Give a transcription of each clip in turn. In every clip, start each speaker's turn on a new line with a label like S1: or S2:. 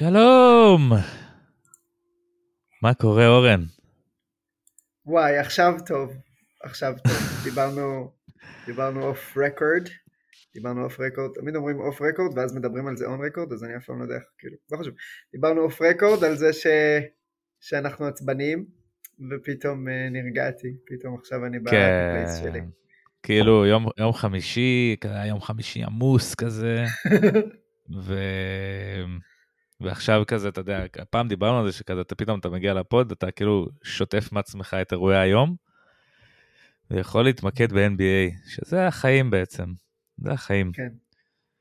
S1: שלום! מה קורה אורן?
S2: וואי, עכשיו טוב, עכשיו טוב. דיברנו, דיברנו off record, דיברנו off record, תמיד אומרים off record ואז מדברים על זה on record, אז אני אף פעם לא יודע איך, כאילו, לא חשוב. דיברנו off record על זה ש... שאנחנו עצבניים, ופתאום uh, נרגעתי, פתאום עכשיו אני
S1: כן,
S2: ב place שלי.
S1: כאילו יום, יום חמישי, היה יום חמישי עמוס כזה, ו... ועכשיו כזה, אתה יודע, פעם דיברנו על זה שכזה, אתה פתאום אתה מגיע לפוד, אתה כאילו שוטף מעצמך את אירועי היום, ויכול להתמקד ב-NBA, שזה החיים בעצם, זה החיים.
S2: כן,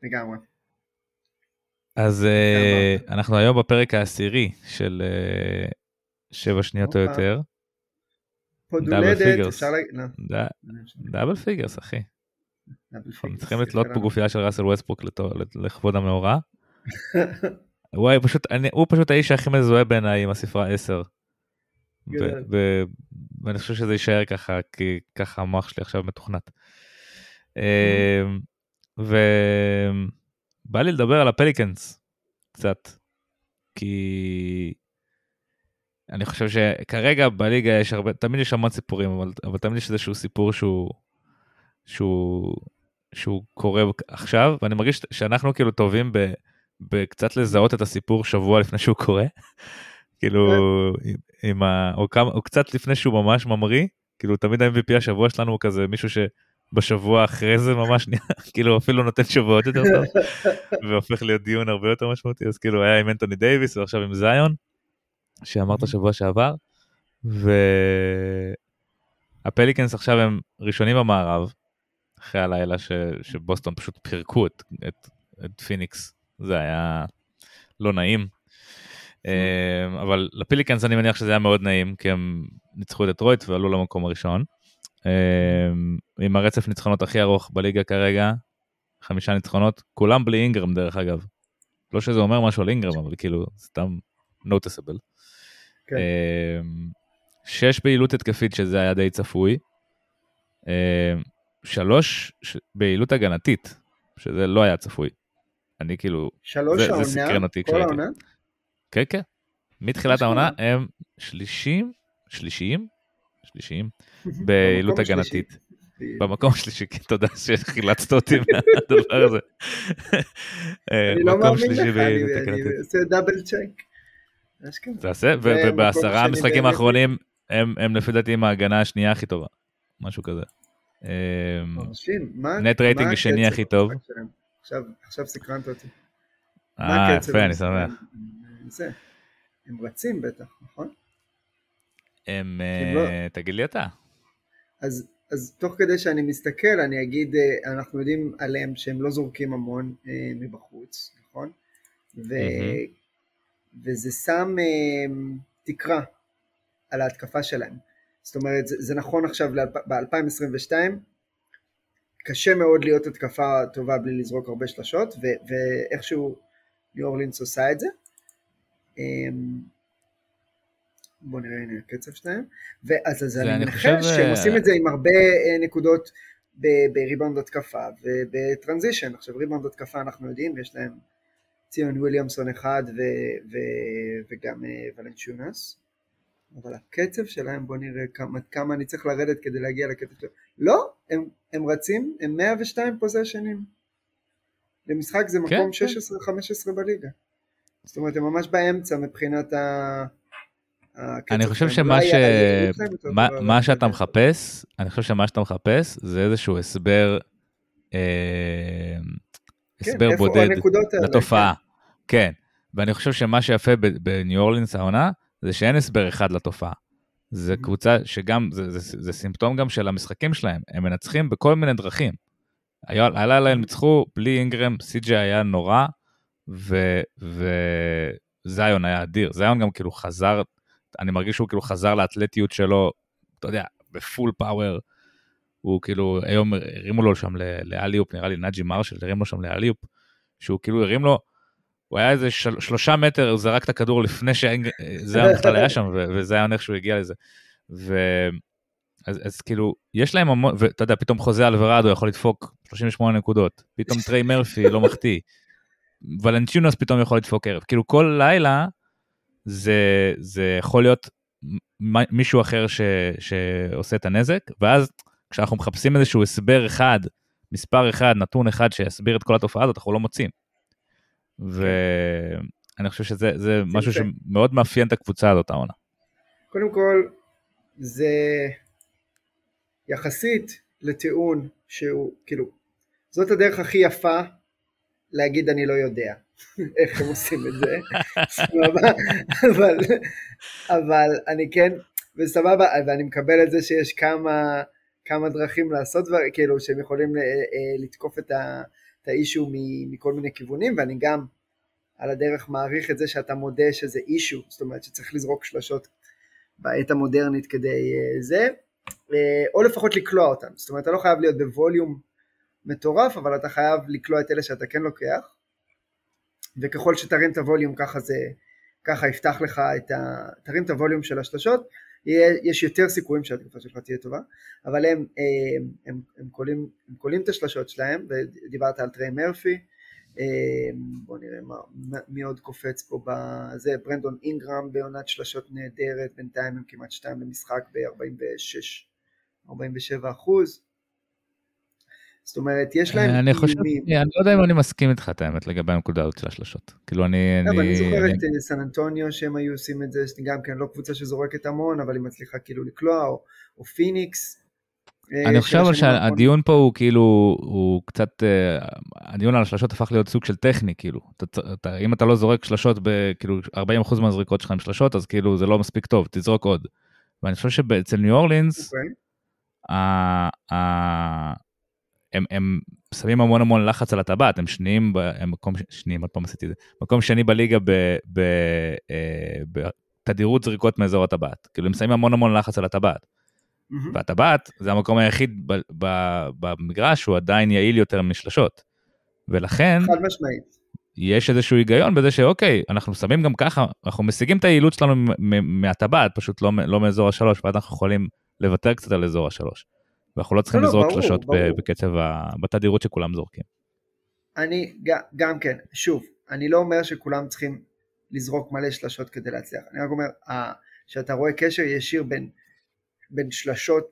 S2: לגמרי.
S1: אז uh, אנחנו היום בפרק העשירי של uh, שבע שניות או. יותר.
S2: double figures.
S1: double figures, אחי. אנחנו צריכים לתלות פה. גופייה של ראסל ווסטברוק לתו- לכבוד המאורע. וואי, פשוט, אני, הוא פשוט האיש הכי מזוהה בעיניי עם הספרה 10. ו-
S2: גדול.
S1: ו- ואני חושב שזה יישאר ככה, כי ככה המוח שלי עכשיו מתוכנת. אמ, ובא לי לדבר על הפליקנס קצת, כי אני חושב שכרגע בליגה יש הרבה, תמיד יש המון סיפורים, אבל, אבל תמיד יש איזשהו סיפור שהוא, שהוא, שהוא קורה עכשיו, ואני מרגיש שאנחנו כאילו טובים ב, בקצת לזהות את הסיפור שבוע לפני שהוא קורה. כאילו, עם, עם ה... או, כמה, או קצת לפני שהוא ממש ממריא, כאילו תמיד ה-MVP השבוע שלנו הוא כזה מישהו שבשבוע אחרי זה ממש נהיה, כאילו אפילו נותן שבועות יותר טוב, והופך להיות דיון הרבה יותר משמעותי, אז כאילו היה עם אנטוני דייוויס ועכשיו עם זיון, שאמרת שבוע שעבר, והפליקנס עכשיו הם ראשונים במערב, אחרי הלילה ש... שבוסטון פשוט פירקו את, את, את פיניקס, זה היה לא נעים. אמ, אבל לפיליקנס אני מניח שזה היה מאוד נעים, כי הם ניצחו את דטרויט ועלו למקום הראשון. אמ, עם הרצף ניצחונות הכי ארוך בליגה כרגע, חמישה ניצחונות, כולם בלי אינגרם דרך אגב. לא שזה אומר משהו על אינגרם, אבל כאילו, סתם נוטיסבל.
S2: כן.
S1: אמ, שש ביעילות התקפית, שזה היה די צפוי. שלוש ביעילות הגנתית, שזה לא היה צפוי. אני כאילו,
S2: שלוש
S1: זה- זה
S2: העונה,
S1: סקרן אותי
S2: כל. העונה,
S1: כן, כן. מתחילת העונה? הם שלישים, שלישיים, שלישיים, ביעילות
S2: במקום השלישי.
S1: הגנתית. במקום השלישי, כן, תודה שחילצת אותי מהדבר הזה. אה,
S2: אני לא
S1: מקום
S2: מאמין
S1: שלישי
S2: לך,
S1: ביעילות
S2: אני
S1: הגנתית.
S2: עושה דאבל צ'ק.
S1: תעשה, ובעשרה המשחקים האחרונים הם לפי דעתי עם ההגנה השנייה הכי טובה, משהו כזה. נט רייטינג
S2: מה
S1: השני הכי טוב.
S2: עכשיו, עכשיו סקרנת אותי.
S1: אה, יפה, אני? שמח.
S2: זה. הם רצים בטח, נכון?
S1: הם,
S2: הם לא-
S1: אה, תגיד לי אתה.
S2: אז, אז תוך כדי שאני מסתכל, אני אגיד, אה, אנחנו יודעים עליהם שהם לא זורקים המון אה, מבחוץ, נכון? ו,
S1: מהמם.
S2: וזה שם אה, תקרה על ההתקפה שלהם. זאת אומרת, זה, זה נכון עכשיו ב-2022, קשה מאוד להיות התקפה טובה בלי לזרוק הרבה שלשות, ו, ואיכשהו ניו אורלינס עושה את זה. אמ, בואו נראה הנה הקצב שלהם. ואז אז אני מנחש
S1: חושב,
S2: שהם
S1: אה,
S2: עושים את זה עם הרבה אה, נקודות ב- בריבאונד התקפה ובטרנזישן. עכשיו ריבאונד התקפה אנחנו יודעים, יש להם ציון וויליאמסון אחד ו- ו- וגם אה, ולנצ'ונס. אבל הקצב שלהם בואו נראה כמה, כמה אני צריך לרדת כדי להגיע לקצב שלהם. לא, הם, הם רצים, הם 102 פוזיישנים. למשחק זה
S1: כן,
S2: מקום
S1: כן.
S2: 16-15 בליגה. זאת אומרת הם ממש באמצע מבחינת ה...
S1: אני חושב. שמה ש... מה, מה שאתה מחפש, אני חושב שמה שאתה מחפש זה איזשהו הסבר, אה,
S2: כן,
S1: הסבר בודד לתופעה. כן, ואני חושב שמה שיפה בניו אורלינס העונה, זה שאין הסבר אחד לתופעה. זה
S2: Mhm.
S1: קבוצה שגם, זה, זה, זה סימפטום גם של המשחקים שלהם, הם מנצחים בכל מיני דרכים. הלילה הם ניצחו בלי אינגרם, סי.ג'י היה נורא, ו- וזיון היה אדיר. זיון גם כאילו חזר, אני מרגיש שהוא כאילו חזר לאתלטיות שלו, אתה יודע, ב full power. הוא כאילו, היום הרימו לו שם ל alley-oop, נראה לי נאג'י מרשל הרים לו שם ל alley-oop, שהוא כאילו הרים לו, הוא היה איזה של, שלושה מטר, הוא זרק את הכדור לפני שזיון בכלל היה שם, ו- וזה היה איך שהוא הגיע לזה. ו... אז, אז כאילו, יש להם המון, ואתה יודע, פתאום חוזה אלווראדו יכול לדפוק 38 נקודות, פתאום טריי מרפי לא מחטיא. ולנצ'ונאס פתאום יכול לדפוק ערב. כאילו כל לילה זה, זה יכול להיות מישהו אחר ש, שעושה את הנזק, ואז כשאנחנו מחפשים איזשהו הסבר אחד, מספר אחד, נתון אחד שיסביר את כל התופעה הזאת, אנחנו לא מוצאים. ואני חושב שזה זה משהו שמאוד מאפיין את הקבוצה הזאת העונה.
S2: קודם כל, זה יחסית לטיעון שהוא, כאילו, זאת הדרך הכי יפה להגיד אני לא יודע איך הם עושים את זה, אבל, אבל אני כן, וסבבה, ואני מקבל את זה שיש כמה, כמה דרכים לעשות דברים, כאילו שהם יכולים אה, אה, לתקוף את, ה, את האישו מכל מיני כיוונים, ואני גם על הדרך מעריך את זה שאתה מודה שזה אישו, זאת אומרת שצריך לזרוק שלשות בעת המודרנית כדי אה, זה, או לפחות לקלוע אותם, זאת אומרת אתה לא חייב להיות בווליום מטורף, אבל אתה חייב לקלוע את אלה שאתה כן לוקח, וככל שתרים את הווליום ככה זה, ככה יפתח לך את ה... תרים את הווליום של השלשות, יש יותר סיכויים שהתקופה שלך תהיה טובה, אבל הם, הם, הם, הם, קולים, הם קולים את השלשות שלהם, ודיברת על טריי מרפי, בוא נראה מה, מי עוד קופץ פה בזה, ברנדון אינגרם בעונת שלשות נהדרת, בינתיים הם כמעט שתיים למשחק ב-46, 47 אחוז, זאת אומרת, יש להם
S1: אני חושב, אני לא יודע אם אני מסכים איתך את האמת לגבי הנקודה הזאת של השלשות. כאילו אני...
S2: לא, אני זוכר את אה, סן אנטוניו שהם היו עושים את זה, גם כן לא קבוצה שזורקת המון, אבל היא מצליחה כאילו לקלוע, או פיניקס.
S1: אה, אני חושב שהדיון פה הוא כאילו, הוא קצת, אה, הדיון על השלשות הפך להיות סוג של טכני, כאילו. אם אתה לא זורק שלשות, כאילו 40% מהזריקות שלך עם שלשות, אז כאילו זה לא מספיק טוב, תזרוק עוד. ואני חושב שאצל ניו אורלינס, אוקיי. הם, הם שמים המון המון לחץ על הטבעת, הם שניים, הם מקום, שניים, עוד פעם עשיתי את זה, מקום שני בליגה אה, בתדירות זריקות מאזור הטבעת. כאילו הם שמים המון המון לחץ על הטבעת. Mm-hmm. והטבעת זה המקום היחיד ב, ב, במגרש שהוא עדיין יעיל יותר משלשות. ולכן,
S2: חד משמעית.
S1: יש איזשהו היגיון בזה שאוקיי, אנחנו שמים גם ככה, אנחנו משיגים את היעילות שלנו מהטבעת, פשוט לא, לא מאזור השלוש, ואז אנחנו יכולים לוותר קצת על אזור השלוש. ואנחנו לא צריכים לא, לזרוק שלושות בקצב, ה... בתדירות שכולם זורקים.
S2: אני גם כן, שוב, אני לא אומר שכולם צריכים לזרוק מלא שלשות כדי להצליח, אני רק אומר שאתה רואה קשר ישיר בין, בין שלשות,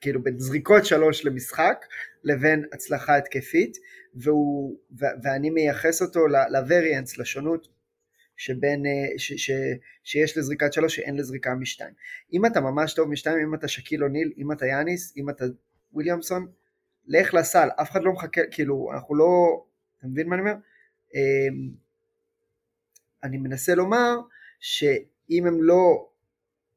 S2: כאילו בין זריקות שלוש למשחק לבין הצלחה התקפית, והוא, ו, ואני מייחס אותו לווריאנס, לשונות שבין, אה, ש, ש, שיש לזריקת שלוש שאין לזריקה משתיים. אם אתה ממש טוב משתיים, אם אתה שקיל אוניל, אם אתה יאניס, אם אתה וויליאמסון, לך לסל, אף אחד לא מחכה, כאילו, אנחנו לא, אתה מבין מה אני אומר? אמ, אני מנסה לומר שאם הם לא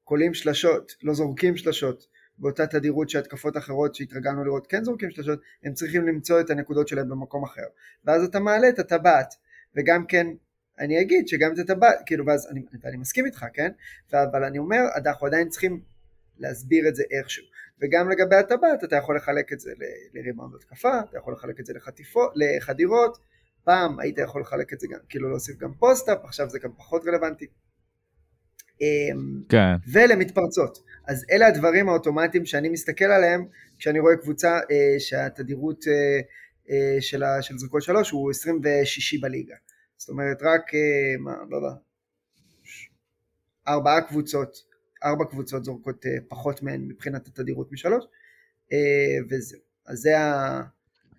S2: קולים שלשות, לא זורקים שלשות, באותה תדירות שהתקפות אחרות שהתרגלנו לראות כן זורקים שלשות, הם צריכים למצוא את הנקודות שלהם במקום אחר. ואז אתה מעלה את הטבעת, וגם כן אני אגיד שגם את הטבעת, כאילו, ואז אני, ואני מסכים איתך, כן? אבל אני אומר, אנחנו עדיין צריכים להסביר את זה איכשהו. וגם לגבי הטבעת, אתה יכול לחלק את זה לריבאונד התקפה, אתה יכול לחלק את זה לחטיפות, לחדירות, פעם היית יכול לחלק את זה גם, כאילו להוסיף גם פוסט-אפ, עכשיו זה גם פחות רלוונטי. אמ, כן. ולמתפרצות. אז אלה הדברים האוטומטיים שאני מסתכל עליהם כשאני רואה קבוצה אה, שהתדירות אה, אה, של, של זריקות שלוש הוא 26 בליגה. זאת אומרת רק, אה, מה, לא יודע, ארבעה קבוצות, ארבע קבוצות זורקות אה, פחות מהן מבחינת התדירות משלוש, אה, וזהו. אז זה, ה...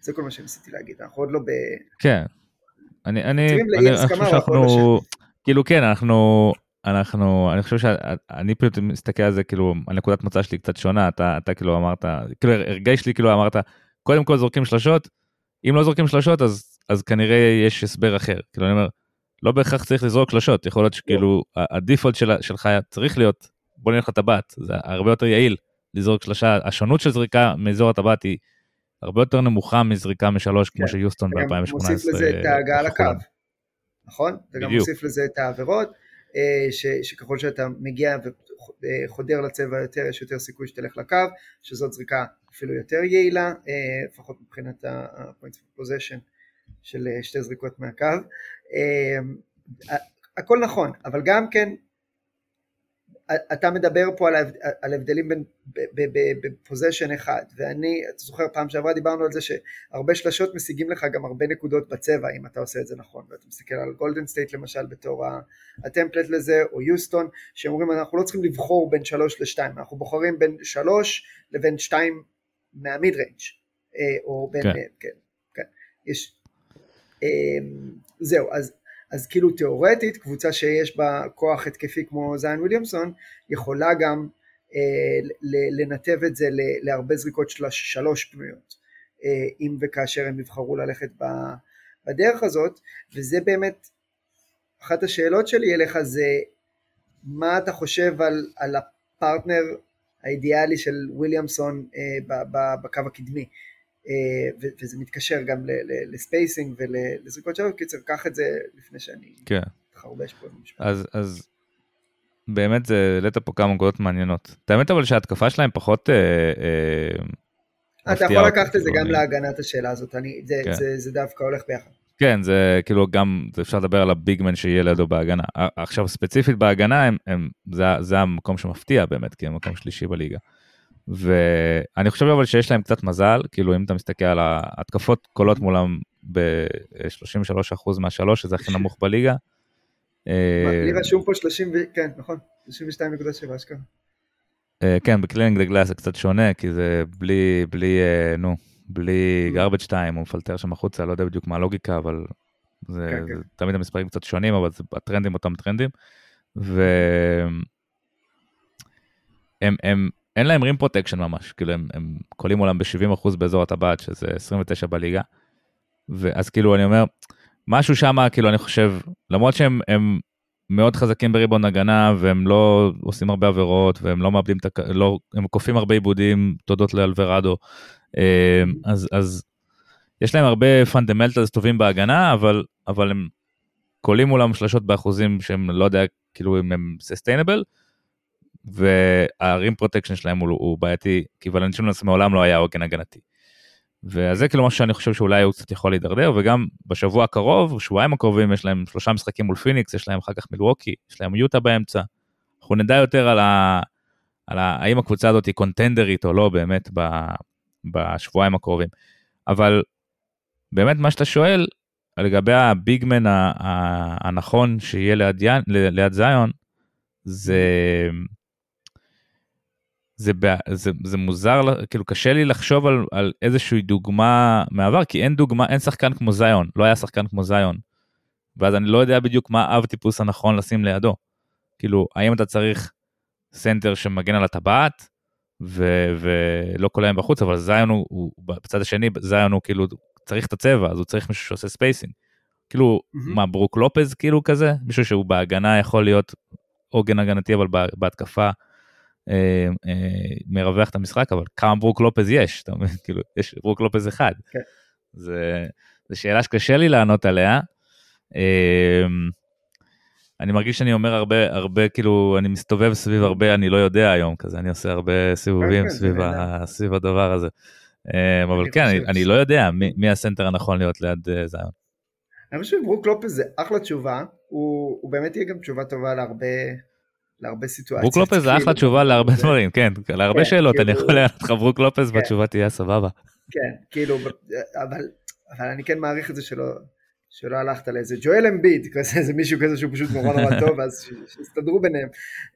S2: זה כל מה שניסיתי להגיד, אנחנו עוד לא ב...
S1: כן, אני, אני, אני, אני חושב שאנחנו, כאילו כן, אנחנו, אנחנו, אני חושב שאני פשוט מסתכל על זה כאילו, הנקודת מוצא שלי קצת שונה, אתה, אתה כאילו אמרת, כאילו הרגש לי כאילו אמרת, קודם כל זורקים שלושות, אם לא זורקים שלושות אז אז כנראה יש הסבר אחר. כאילו אני אומר, לא בהכרח צריך לזרוק שלשות, יכול להיות שכאילו הדיפולט של, שלך צריך להיות, בוא נלך לטבעת, זה הרבה יותר יעיל לזרוק שלושה, השונות של זריקה מאזור הטבעת היא הרבה יותר נמוכה מזריקה משלוש, כמו כן. שיוסטון ב-2018. אתה
S2: גם מוסיף לזה את ההגעה לקו, נכון? אתה גם מוסיף לזה את העבירות, אה, שככל שאתה מגיע וחודר לצבע יותר, יש יותר סיכוי שתלך לקו, שזאת זריקה אפילו יותר יעילה, אה, לפחות מבחינת ה-points of possession. של אה, שתי זריקות מהקו. אמ, הכל נכון, אבל גם כן, אתה מדבר פה על, על הבדלים בין ב possession אחד, ואני, אתה זוכר פעם שעברה דיברנו על זה שהרבה שלשות משיגים לך גם הרבה נקודות בצבע אם אתה עושה את זה נכון, ואתה מסתכל על גולדן סטייט למשל בתור הטמפלט לזה, או יוסטון, שאומרים אנחנו לא צריכים לבחור בין שלוש לשתיים, אנחנו בוחרים בין שלוש לבין שתיים מהמיד ריינג', אה, או בין, כן, כן, כן, יש, אה, זהו, אז אז כאילו תיאורטית קבוצה שיש בה כוח התקפי כמו זיין וויליאמסון יכולה גם אה, לנתב את זה להרבה זריקות של שלוש פנויות אה, אם וכאשר הם יבחרו ללכת בדרך הזאת וזה באמת אחת השאלות שלי אליך זה מה אתה חושב על, על הפרטנר האידיאלי של וויליאמסון אה, בקו הקדמי וזה מתקשר גם לספייסינג ולזריקות שלו, קיצר, קח את זה לפני שאני
S1: כן. חרבש פה במשפט. אז, אז באמת זה העלית פה כמה נקודות מעניינות. את האמת אבל שההתקפה שלהם פחות... אה,
S2: אה, אתה יכול לקחת את זה גם להגנת השאלה הזאת, אני, זה, כן. זה, זה דווקא הולך ביחד.
S1: כן, זה כאילו גם, זה אפשר לדבר על הביגמן שיהיה לידו בהגנה. עכשיו ספציפית בהגנה, הם, הם, זה, זה המקום שמפתיע באמת, כי הם מקום שלישי בליגה. ואני חושב אבל שיש להם קצת מזל, כאילו אם אתה מסתכל על ההתקפות קולות מולם ב-33% מהשלוש, שזה הכי נמוך בליגה.
S2: אה, לי רשום פה 30, כן, נכון, 32.7 אשכרה.
S1: אה, כן, ב Cleaning the Glass זה קצת שונה, כי זה בלי, בלי, אה, נו, בלי garbage time, הוא מפלטר שם החוצה, לא יודע בדיוק מה הלוגיקה, אבל זה, כן, זה כן. תמיד המספרים קצת שונים, אבל זה, הטרנדים אותם טרנדים. והם הם, הם, אין להם rim protection ממש, כאילו הם, הם קולעים מולם ב-70% באזור הטבעת, שזה 29 בליגה. ואז כאילו אני אומר, משהו שם, כאילו אני חושב, למרות שהם הם מאוד חזקים בריבאונד הגנה, והם לא עושים הרבה עבירות, והם לא מאבדים את ה... לא, הם כופים הרבה איבודים, תודות לאלווראדו. אה, אז, אז יש להם הרבה fundamentals טובים בהגנה, אבל, אבל הם קולעים מולם שלשות באחוזים שהם לא יודע, כאילו אם הם sustainable. וה rim protection שלהם הוא, הוא בעייתי, כי ולנצ'ונאס מעולם לא היה עוגן הגנתי. וזה כאילו משהו שאני חושב שאולי הוא קצת יכול להידרדר, וגם בשבוע הקרוב, שבועיים הקרובים, יש להם שלושה משחקים מול פיניקס, יש להם אחר כך מילווקי, יש להם יוטה באמצע. אנחנו נדע יותר על, ה, על ה, האם הקבוצה הזאת היא קונטנדרית או לא באמת ב, בשבועיים הקרובים. אבל באמת מה שאתה שואל, לגבי הביגמן הנכון שיהיה ליד, ליד זיון, זה... זה, זה, זה מוזר, כאילו קשה לי לחשוב על, על איזושהי דוגמה מעבר, כי אין דוגמה, אין שחקן כמו זיון, לא היה שחקן כמו זיון. ואז אני לא יודע בדיוק מה האב טיפוס הנכון לשים לידו. כאילו, האם אתה צריך סנטר שמגן על הטבעת, ו- ולא כל היום בחוץ, אבל זיון הוא, הוא, בצד השני, זיון הוא כאילו, צריך את הצבע, אז הוא צריך מישהו שעושה spacing. כאילו, mm-hmm. מה, ברוק לופז כאילו כזה? מישהו שהוא בהגנה יכול להיות עוגן הגנתי, אבל בהתקפה מרווח את המשחק, אבל כמה ברוק לופז יש, אתה מבין? כאילו, יש ברוק לופז אחד. כן. זה, זה שאלה שקשה לי לענות עליה. אה, אני מרגיש שאני אומר הרבה, הרבה, כאילו, אני מסתובב סביב הרבה, אני לא יודע היום, כזה, אני עושה הרבה סיבובים כן, כן, סביב, ה, סביב הדבר הזה. אבל כן, אני, אני לא יודע מי, מי הסנטר הנכון להיות ליד זיון.
S2: אני חושב שברוק לופז זה אחלה תשובה, הוא, הוא באמת יהיה גם תשובה טובה להרבה, להרבה סיטואציות.
S1: ברוק לופז זה אחלה כאילו, תשובה להרבה דברים, כן, להרבה כן, שאלות, אני כאילו- יכול לענות לך ברוק והתשובה כן. תהיה סבבה.
S2: כן, כאילו, אבל אני כן מעריך את זה שלא... שלא הלכת לאיזה ג'ואל אמביד, כזה איזה מישהו כזה שהוא פשוט נורא נורא טוב, אז שיסתדרו ביניהם,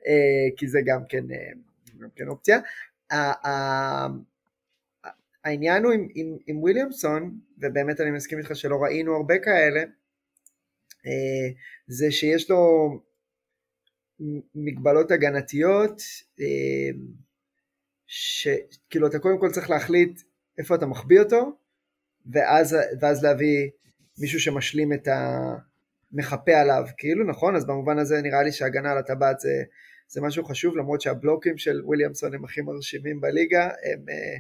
S2: אה, כי זה גם כן, אה, גם כן אופציה. העניין הוא עם, עם, עם וויליאמסון, ובאמת אני מסכים איתך שלא ראינו הרבה כאלה, אה, זה שיש לו מגבלות הגנתיות, אה, שכאילו אתה קודם כל צריך להחליט איפה אתה מחביא אותו, ואז, ואז להביא מישהו שמשלים את המחפה עליו, כאילו, נכון? אז במובן הזה נראה לי שהגנה על הטבעת זה, זה משהו חשוב, למרות שהבלוקים של וויליאמסון הם הכי מרשימים בליגה, הם, אה,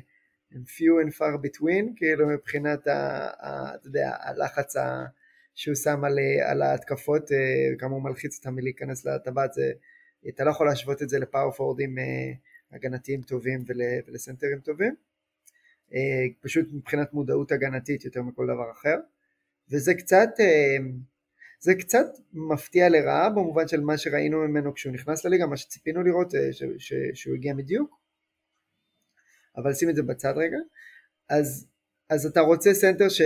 S2: הם few and far between, כאילו מבחינת, ה, ה, אתה יודע, הלחץ ה... שהוא שם על, אה, על ההתקפות, אה, כמה הוא מלחיץ אותם מלהיכנס לטבעת, אתה לא יכול להשוות את זה ל power forwardים אה, הגנתיים טובים ול, ולסנטרים טובים, פשוט מבחינת מודעות הגנתית יותר מכל דבר אחר, וזה קצת, זה קצת מפתיע לרעה במובן של מה שראינו ממנו כשהוא נכנס לליגה, מה שציפינו לראות ש, ש, שהוא הגיע מדיוק, אבל שים את זה בצד רגע. אז, אז אתה רוצה סנטר ש,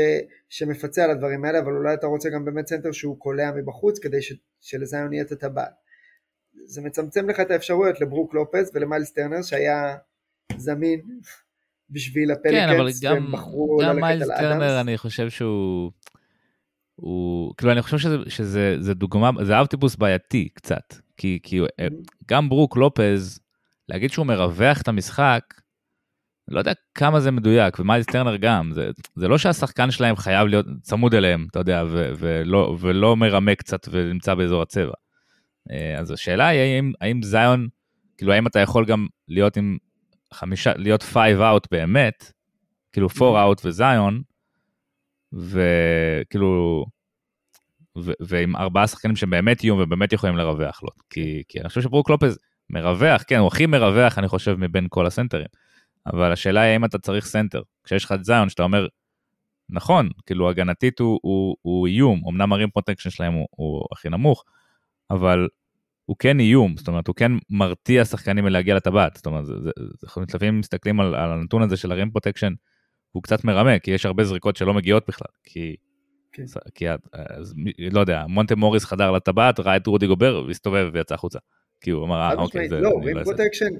S2: שמפצה על הדברים האלה, אבל אולי אתה רוצה גם באמת סנטר שהוא קולע מבחוץ כדי ש, שלזיון יהיה את הטבעת. זה מצמצם לך את האפשרויות לברוק לופז ולמיילס טרנר שהיה זמין בשביל הפליקנס,
S1: כן, אבל גם, גם מיילס טרנר אני חושב שהוא, הוא, כאילו אני חושב שזה, שזה זה דוגמה, זה אבטיפוס בעייתי קצת, כי, כי mm-hmm. גם ברוק לופז, להגיד שהוא מרווח את המשחק, לא יודע כמה זה מדויק, ומיילס טרנר גם, זה, זה לא שהשחקן שלהם חייב להיות צמוד אליהם, אתה יודע, ו, ולא, ולא מרמה קצת ונמצא באזור הצבע. אה, אז השאלה היא האם, האם זיון, כאילו האם אתה יכול גם להיות עם חמישה, להיות five out באמת, כאילו four out וזיון, וכאילו, ו, ועם ארבעה שחקנים שהם באמת איום ובאמת יכולים לרווח לו, כי, כי אני חושב שברוק לופז מרווח, כן, הוא הכי מרווח אני חושב מבין כל הסנטרים, אבל השאלה היא האם אתה צריך סנטר, כשיש לך את זיון שאתה אומר, נכון, כאילו הגנתית הוא, הוא, הוא איום, אמנם ה rim protection שלהם הוא, הוא הכי נמוך, אבל הוא כן איום, זאת אומרת, הוא כן מרתיע שחקנים מלהגיע לטבעת, זאת אומרת, אנחנו לפעמים מסתכלים על, על הנתון הזה של ה rim protection, הוא קצת מרמה, כי יש הרבה זריקות שלא מגיעות בכלל, כי, כן. כי אז, לא יודע, מונטה מוריס חדר לטבעת, ראה את רודי גובר, והסתובב ויצא החוצה, כי הוא אמר, אה, אוקיי, זה...
S2: לא, rim protection,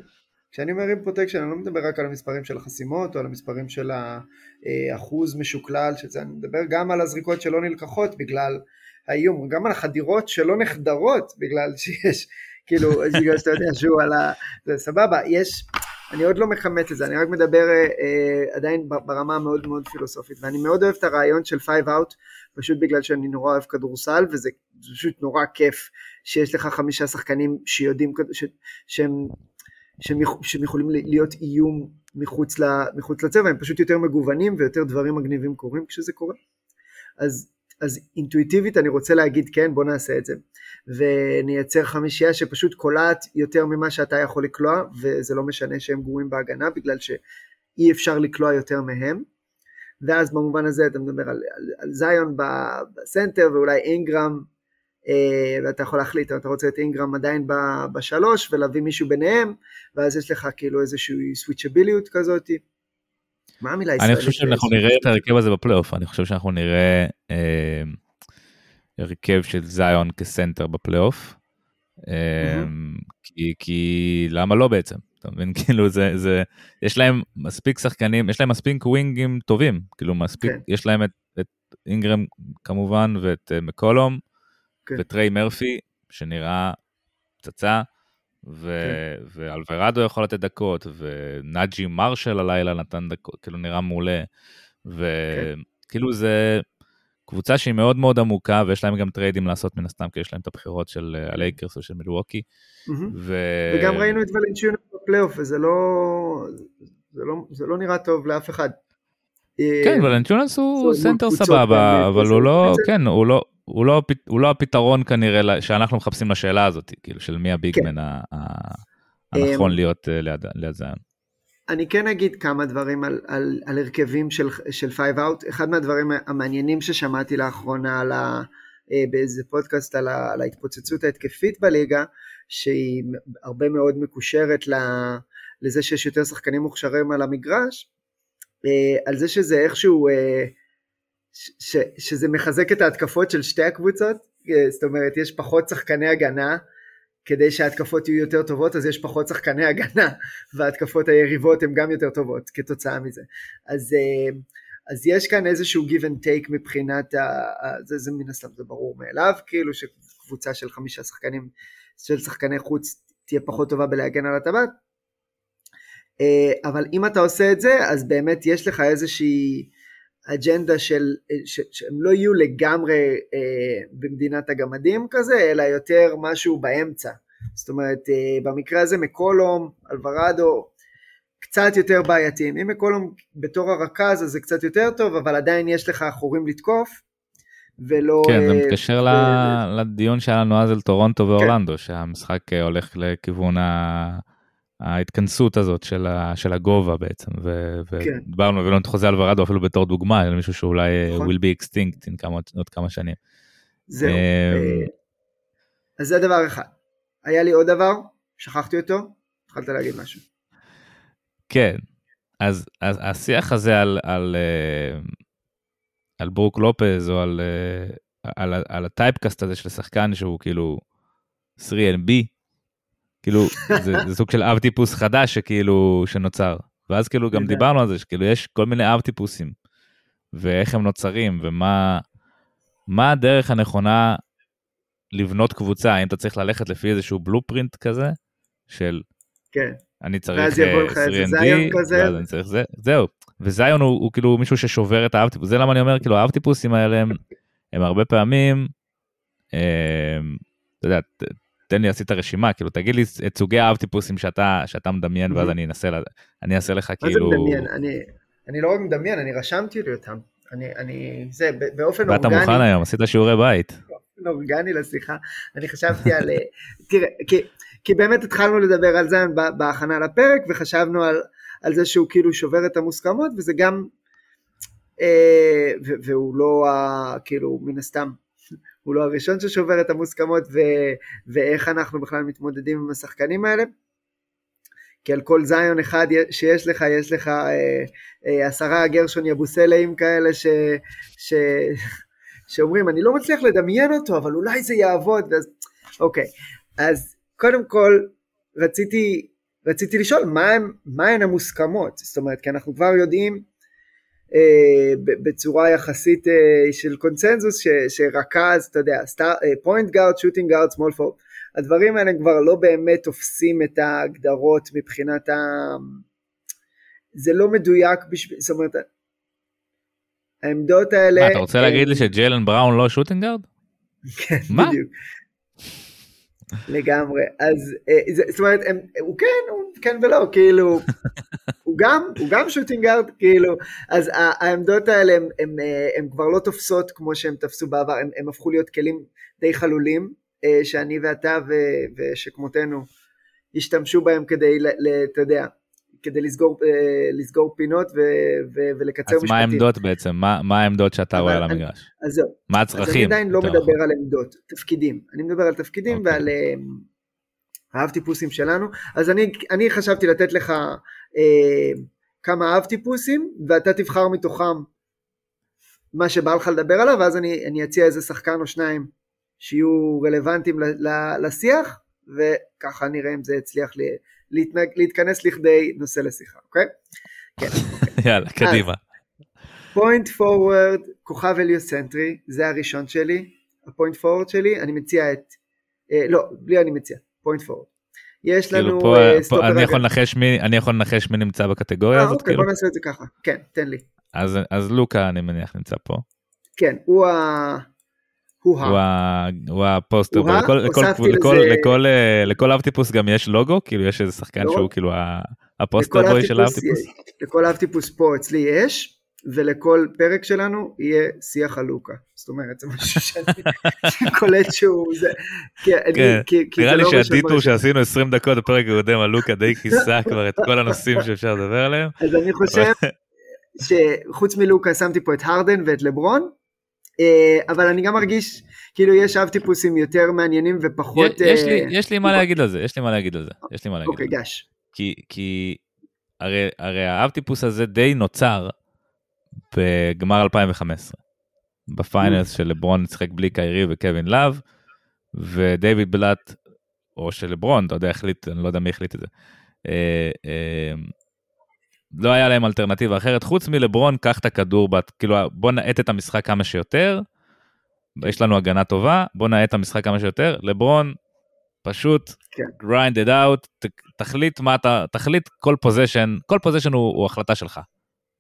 S2: כשאני אומר rim protection, אני לא מדבר רק על המספרים של החסימות, או על המספרים של האחוז משוקלל של זה, אני מדבר גם על הזריקות שלא נלקחות בגלל האיום, גם על החדירות שלא נחדרות בגלל שיש, כאילו, בגלל שאתה יודע שהוא על ה... זה סבבה, יש, אני עוד לא מכמת את זה, אני רק מדבר אה, אה עדיין ברמה המאוד מאוד פילוסופית, ואני מאוד אוהב את הרעיון של five out, פשוט בגלל שאני נורא אוהב כדורסל, וזה פשוט נורא כיף שיש לך חמישה שחקנים שיודעים, ש, שהם, שהם, שהם יכולים להיות איום מחוץ, ל, מחוץ לצבע, הם פשוט יותר מגוונים ויותר דברים מגניבים קורים כשזה קורה. אז אז אינטואיטיבית אני רוצה להגיד כן בוא נעשה את זה ונייצר חמישייה שפשוט קולעת יותר ממה שאתה יכול לקלוע וזה לא משנה שהם גרועים בהגנה בגלל שאי אפשר לקלוע יותר מהם ואז במובן הזה אתה מדבר על, על, על זיון בסנטר ואולי אינגרם ואתה יכול להחליט אתה רוצה את אינגרם עדיין בשלוש ולהביא מישהו ביניהם ואז יש לך כאילו איזושהי סוויצ'ביליות כזאתי מה המילה
S1: הישראלית? אני חושב שאנחנו נראה את ההרכב הזה בפלייאוף, אני חושב שאנחנו נראה אה, הרכב של זיון כסנטר בפלייאוף. אה, כי, כי למה לא בעצם? אתה מבין? כאילו זה, זה, יש להם מספיק שחקנים, יש להם מספיק ווינגים טובים, כאילו מספיק, כן. יש להם את, את אינגרם כמובן ואת מקולום כן. וטריי מרפי שנראה פצצה. ו- כן. ואלברדו יכול לתת דקות, ונאג'י מרשל הלילה נתן דקות, כאילו נראה מעולה, וכאילו כן. זה קבוצה שהיא מאוד מאוד עמוקה, ויש להם גם טריידים לעשות מן הסתם, כי יש להם את הבחירות של אה, הלייקרס או של מילווקי.
S2: ו... וגם ראינו את ולנצ'ונס בפלייאוף, וזה לא, זה לא, זה לא נראה טוב לאף אחד.
S1: כן, אה, ולנצ'ונס הוא סנטר סבבה, אבל הוא לא, כן, הוא לא, הוא לא, הוא לא הפתרון כנראה שאנחנו מחפשים לשאלה הזאת, כאילו של מי ה big man כן. הנכון אמ, להיות אה, ליד, ליד זיון.
S2: אני כן אגיד כמה דברים על, על, על הרכבים של, של five out. אחד מהדברים המעניינים ששמעתי לאחרונה על ה, אה, באיזה פודקאסט על, ה, על ההתפוצצות ההתקפית בליגה, שהיא הרבה מאוד מקושרת לזה שיש יותר שחקנים מוכשרים על המגרש, אה, על זה שזה איכשהו ש, שזה מחזק את ההתקפות של שתי הקבוצות, אה, זאת אומרת יש פחות שחקני הגנה. כדי שההתקפות יהיו יותר טובות אז יש פחות שחקני הגנה וההתקפות היריבות הן גם יותר טובות כתוצאה מזה. אז, אה, אז יש כאן איזשהו give and take מבחינת, ה, זה, זה מן הסתם זה ברור מאליו, כאילו שקבוצה של חמישה שחקנים, של שחקני חוץ תהיה פחות טובה בלהגן על הטבעת, אה, אבל אם אתה עושה את זה אז באמת יש לך איזושהי אג'נדה של, ש, שהם לא יהיו לגמרי אה, במדינת הגמדים כזה, אלא יותר משהו באמצע. זאת אומרת, אה, במקרה הזה מקולום, אלוורדו, קצת יותר בעייתיים. אם מקולום בתור הרכז אז זה קצת יותר טוב, אבל עדיין יש לך חורים לתקוף, ולא...
S1: כן, זה אה, מתקשר ו... לדיון שהיה לנו אז על טורונטו ואורלנדו, כן. שהמשחק אה, הולך לכיוון ה... ההתכנסות הזאת של, ה, של הגובה בעצם, ו, כן. ודיברנו, הבאנו את חוזה אלוורדו אפילו בתור דוגמה, למישהו שאולי נכון. will be extinct in כמה, עוד כמה שנים.
S2: זהו.
S1: אמ,
S2: אה, אז זה דבר אחד. היה לי עוד דבר, שכחתי אותו, התחלת להגיד משהו.
S1: כן, אז, אז השיח הזה על, על, אה, על ברוק לופז או על, אה, על, על, על הטייפקאסט הזה של שחקן שהוא כאילו 3NB, כאילו זה, זה סוג של אב טיפוס חדש שכאילו שנוצר. ואז כאילו גם. דיברנו על זה שכאילו יש כל מיני אב טיפוסים ואיך הם נוצרים ומה מה הדרך הנכונה לבנות קבוצה האם אתה צריך ללכת לפי איזשהו בלופרינט כזה של
S2: כן.
S1: אני צריך
S2: ואז יבוא לך
S1: אה,
S2: איזה
S1: 3ND,
S2: זיון כזה.
S1: ואז אני צריך זה, זהו. וזיון הוא, הוא כאילו מישהו ששובר את האב טיפוס, זה למה אני אומר, כאילו האב טיפוסים האלה הם, הם הרבה פעמים, אה, אתה יודע, תן לי עשית רשימה, כאילו תגיד לי את סוגי האב טיפוסים שאתה, שאתה מדמיין, ואז. אני אנסה, אני אעשה לך
S2: מה זה
S1: כאילו,
S2: מדמיין? אני, אני לא רק מדמיין, אני רשמתי לי אותם. אני, אני, זה, באופן אורגני,
S1: מוכן היום, עשית שיעורי בית.
S2: באופן אורגני לשיחה, אני חשבתי על, אה, תראה, כי, כי באמת התחלנו לדבר על זה בהכנה לפרק, וחשבנו על, על זה שהוא כאילו שובר את המוסכמות, וזה גם, אה, והוא לא, כאילו, מן הסתם, הוא לא הראשון ששובר את המוסכמות, ו- ואיך אנחנו בכלל מתמודדים עם השחקנים האלה. כי על כל זיון אחד שיש לך, יש לך אה, אה, עשרה גרשון יבוסלעים כאלה ש, ש, שאומרים, אני לא מצליח לדמיין אותו, אבל אולי זה יעבוד. ואז, אוקיי, אז קודם כל רציתי, רציתי לשאול מה, הן המוסכמות, זאת אומרת, כי אנחנו כבר יודעים בצורה יחסית אה, של קונצנזוס ש, שרכז, אתה יודע, point guard, shooting guard, small forward, הדברים האלה כבר לא באמת תופסים את ההגדרות מבחינת ה... זה לא מדויק בשביל, זאת אומרת, העמדות האלה...
S1: מה, אתה רוצה להגיד
S2: הם-
S1: לי שג'יילן בראון לא שוטינגארד?
S2: כן,
S1: מה?
S2: בדיוק. לגמרי. אז אה, זאת אומרת, הם, הוא כן, הוא כן ולא, כאילו, הוא גם, הוא גם שוטינגארד, כאילו, אז העמדות האלה הם, הם, אה, הם כבר לא תופסות כמו שהם תפסו בעבר, הם, הם הפכו להיות כלים די חלולים, אה, שאני ואתה ושכמותנו השתמשו בהם כדי, אתה יודע, כדי לסגור, אה, לסגור פינות ו- ו- ולקצר
S1: אז
S2: משפטים.
S1: מה העמדות בעצם? מה מה העמדות שאתה
S2: אבל
S1: רואה על המגרש?
S2: אז זהו.
S1: מה
S2: אז אני
S1: הצרכים?
S2: עדיין לא מדבר
S1: נכון.
S2: על עמדות, תפקידים. אני מדבר על תפקידים
S1: אוקיי.
S2: ועל אה, האב טיפוסים שלנו. אז אני, אני חשבתי לתת לך אה, כמה אב טיפוסים, ואתה תבחר מתוכם מה שבא לך לדבר עליו, ואז אני, אני אציע איזה שחקן או שניים שיהיו רלוונטיים ל, ל, לשיח, וככה נראה אם זה יצליח לי, להתנג, להתכנס לכדי נושא לשיחה, אוקיי? כן.
S1: יאללה, קדימה.
S2: point forward, כוכב הליוסנטרי, זה הראשון שלי, ה point forward שלי, אני מציע את, אה, לא, בלי אני מציע, point forward. יש
S1: כאילו
S2: לנו
S1: פה,
S2: אה,
S1: פה
S2: סטופר
S1: אני יכול. לנחש מי אני יכול לנחש מי נמצא בקטגוריה
S2: אה,
S1: הזאת
S2: אוקיי,
S1: כאילו
S2: בוא נעשה את זה ככה, כן, תן לי.
S1: אז אז לוקה אני מניח נמצא פה
S2: כן, הוא ה... הוא
S1: הפוסטר לכל- אה, לכל אב טיפוס גם יש לוגו כאילו יש איזה שחקן
S2: לא.
S1: שהוא כאילו ה poster boy של האב
S2: אב-טיפוס
S1: טיפוס.
S2: לכל אב טיפוס פה אצלי יש, ולכל פרק שלנו יהיה שיח על לוקה. זאת אומרת, זה משהו שאני קולט שהוא... זה, כי אני-
S1: כן,
S2: כי- כי
S1: נראה לי
S2: לא
S1: שה
S2: detour.
S1: שעשינו 20 דקות בפרק הקודם על לוקה די כיסה כבר את כל הנושאים שאפשר לדבר עליהם.
S2: אז אני חושב שחוץ מלוקה שמתי פה את הרדן ואת לברון, אבל אני גם מרגיש כאילו יש אב טיפוסים יותר מעניינים ופחות...
S1: יש לי-
S2: אה,
S1: יש לי מה להגיד על זה יש לי מה להגיד על זה יש לי מה להגיד.
S2: אוקיי. גש.
S1: כי כי הרי הרי האב טיפוס הזה די נוצר בגמר 2015 ב finals של לברון שיחק בלי קיירי וקווין לאב ודייוויד בלאט או של לברון אתה יודע החליט אני לא יודע מי החליט את זה. לא היה להם אלטרנטיבה אחרת חוץ מלברון קח את הכדור בת, כאילו בוא נאט את המשחק כמה שיותר. יש לנו הגנה טובה בוא נאט את המשחק כמה שיותר לברון פשוט
S2: כן.
S1: grind it out ת, תחליט מה אתה תחליט כל פוזיישן כל פוזיישן הוא, הוא החלטה שלך.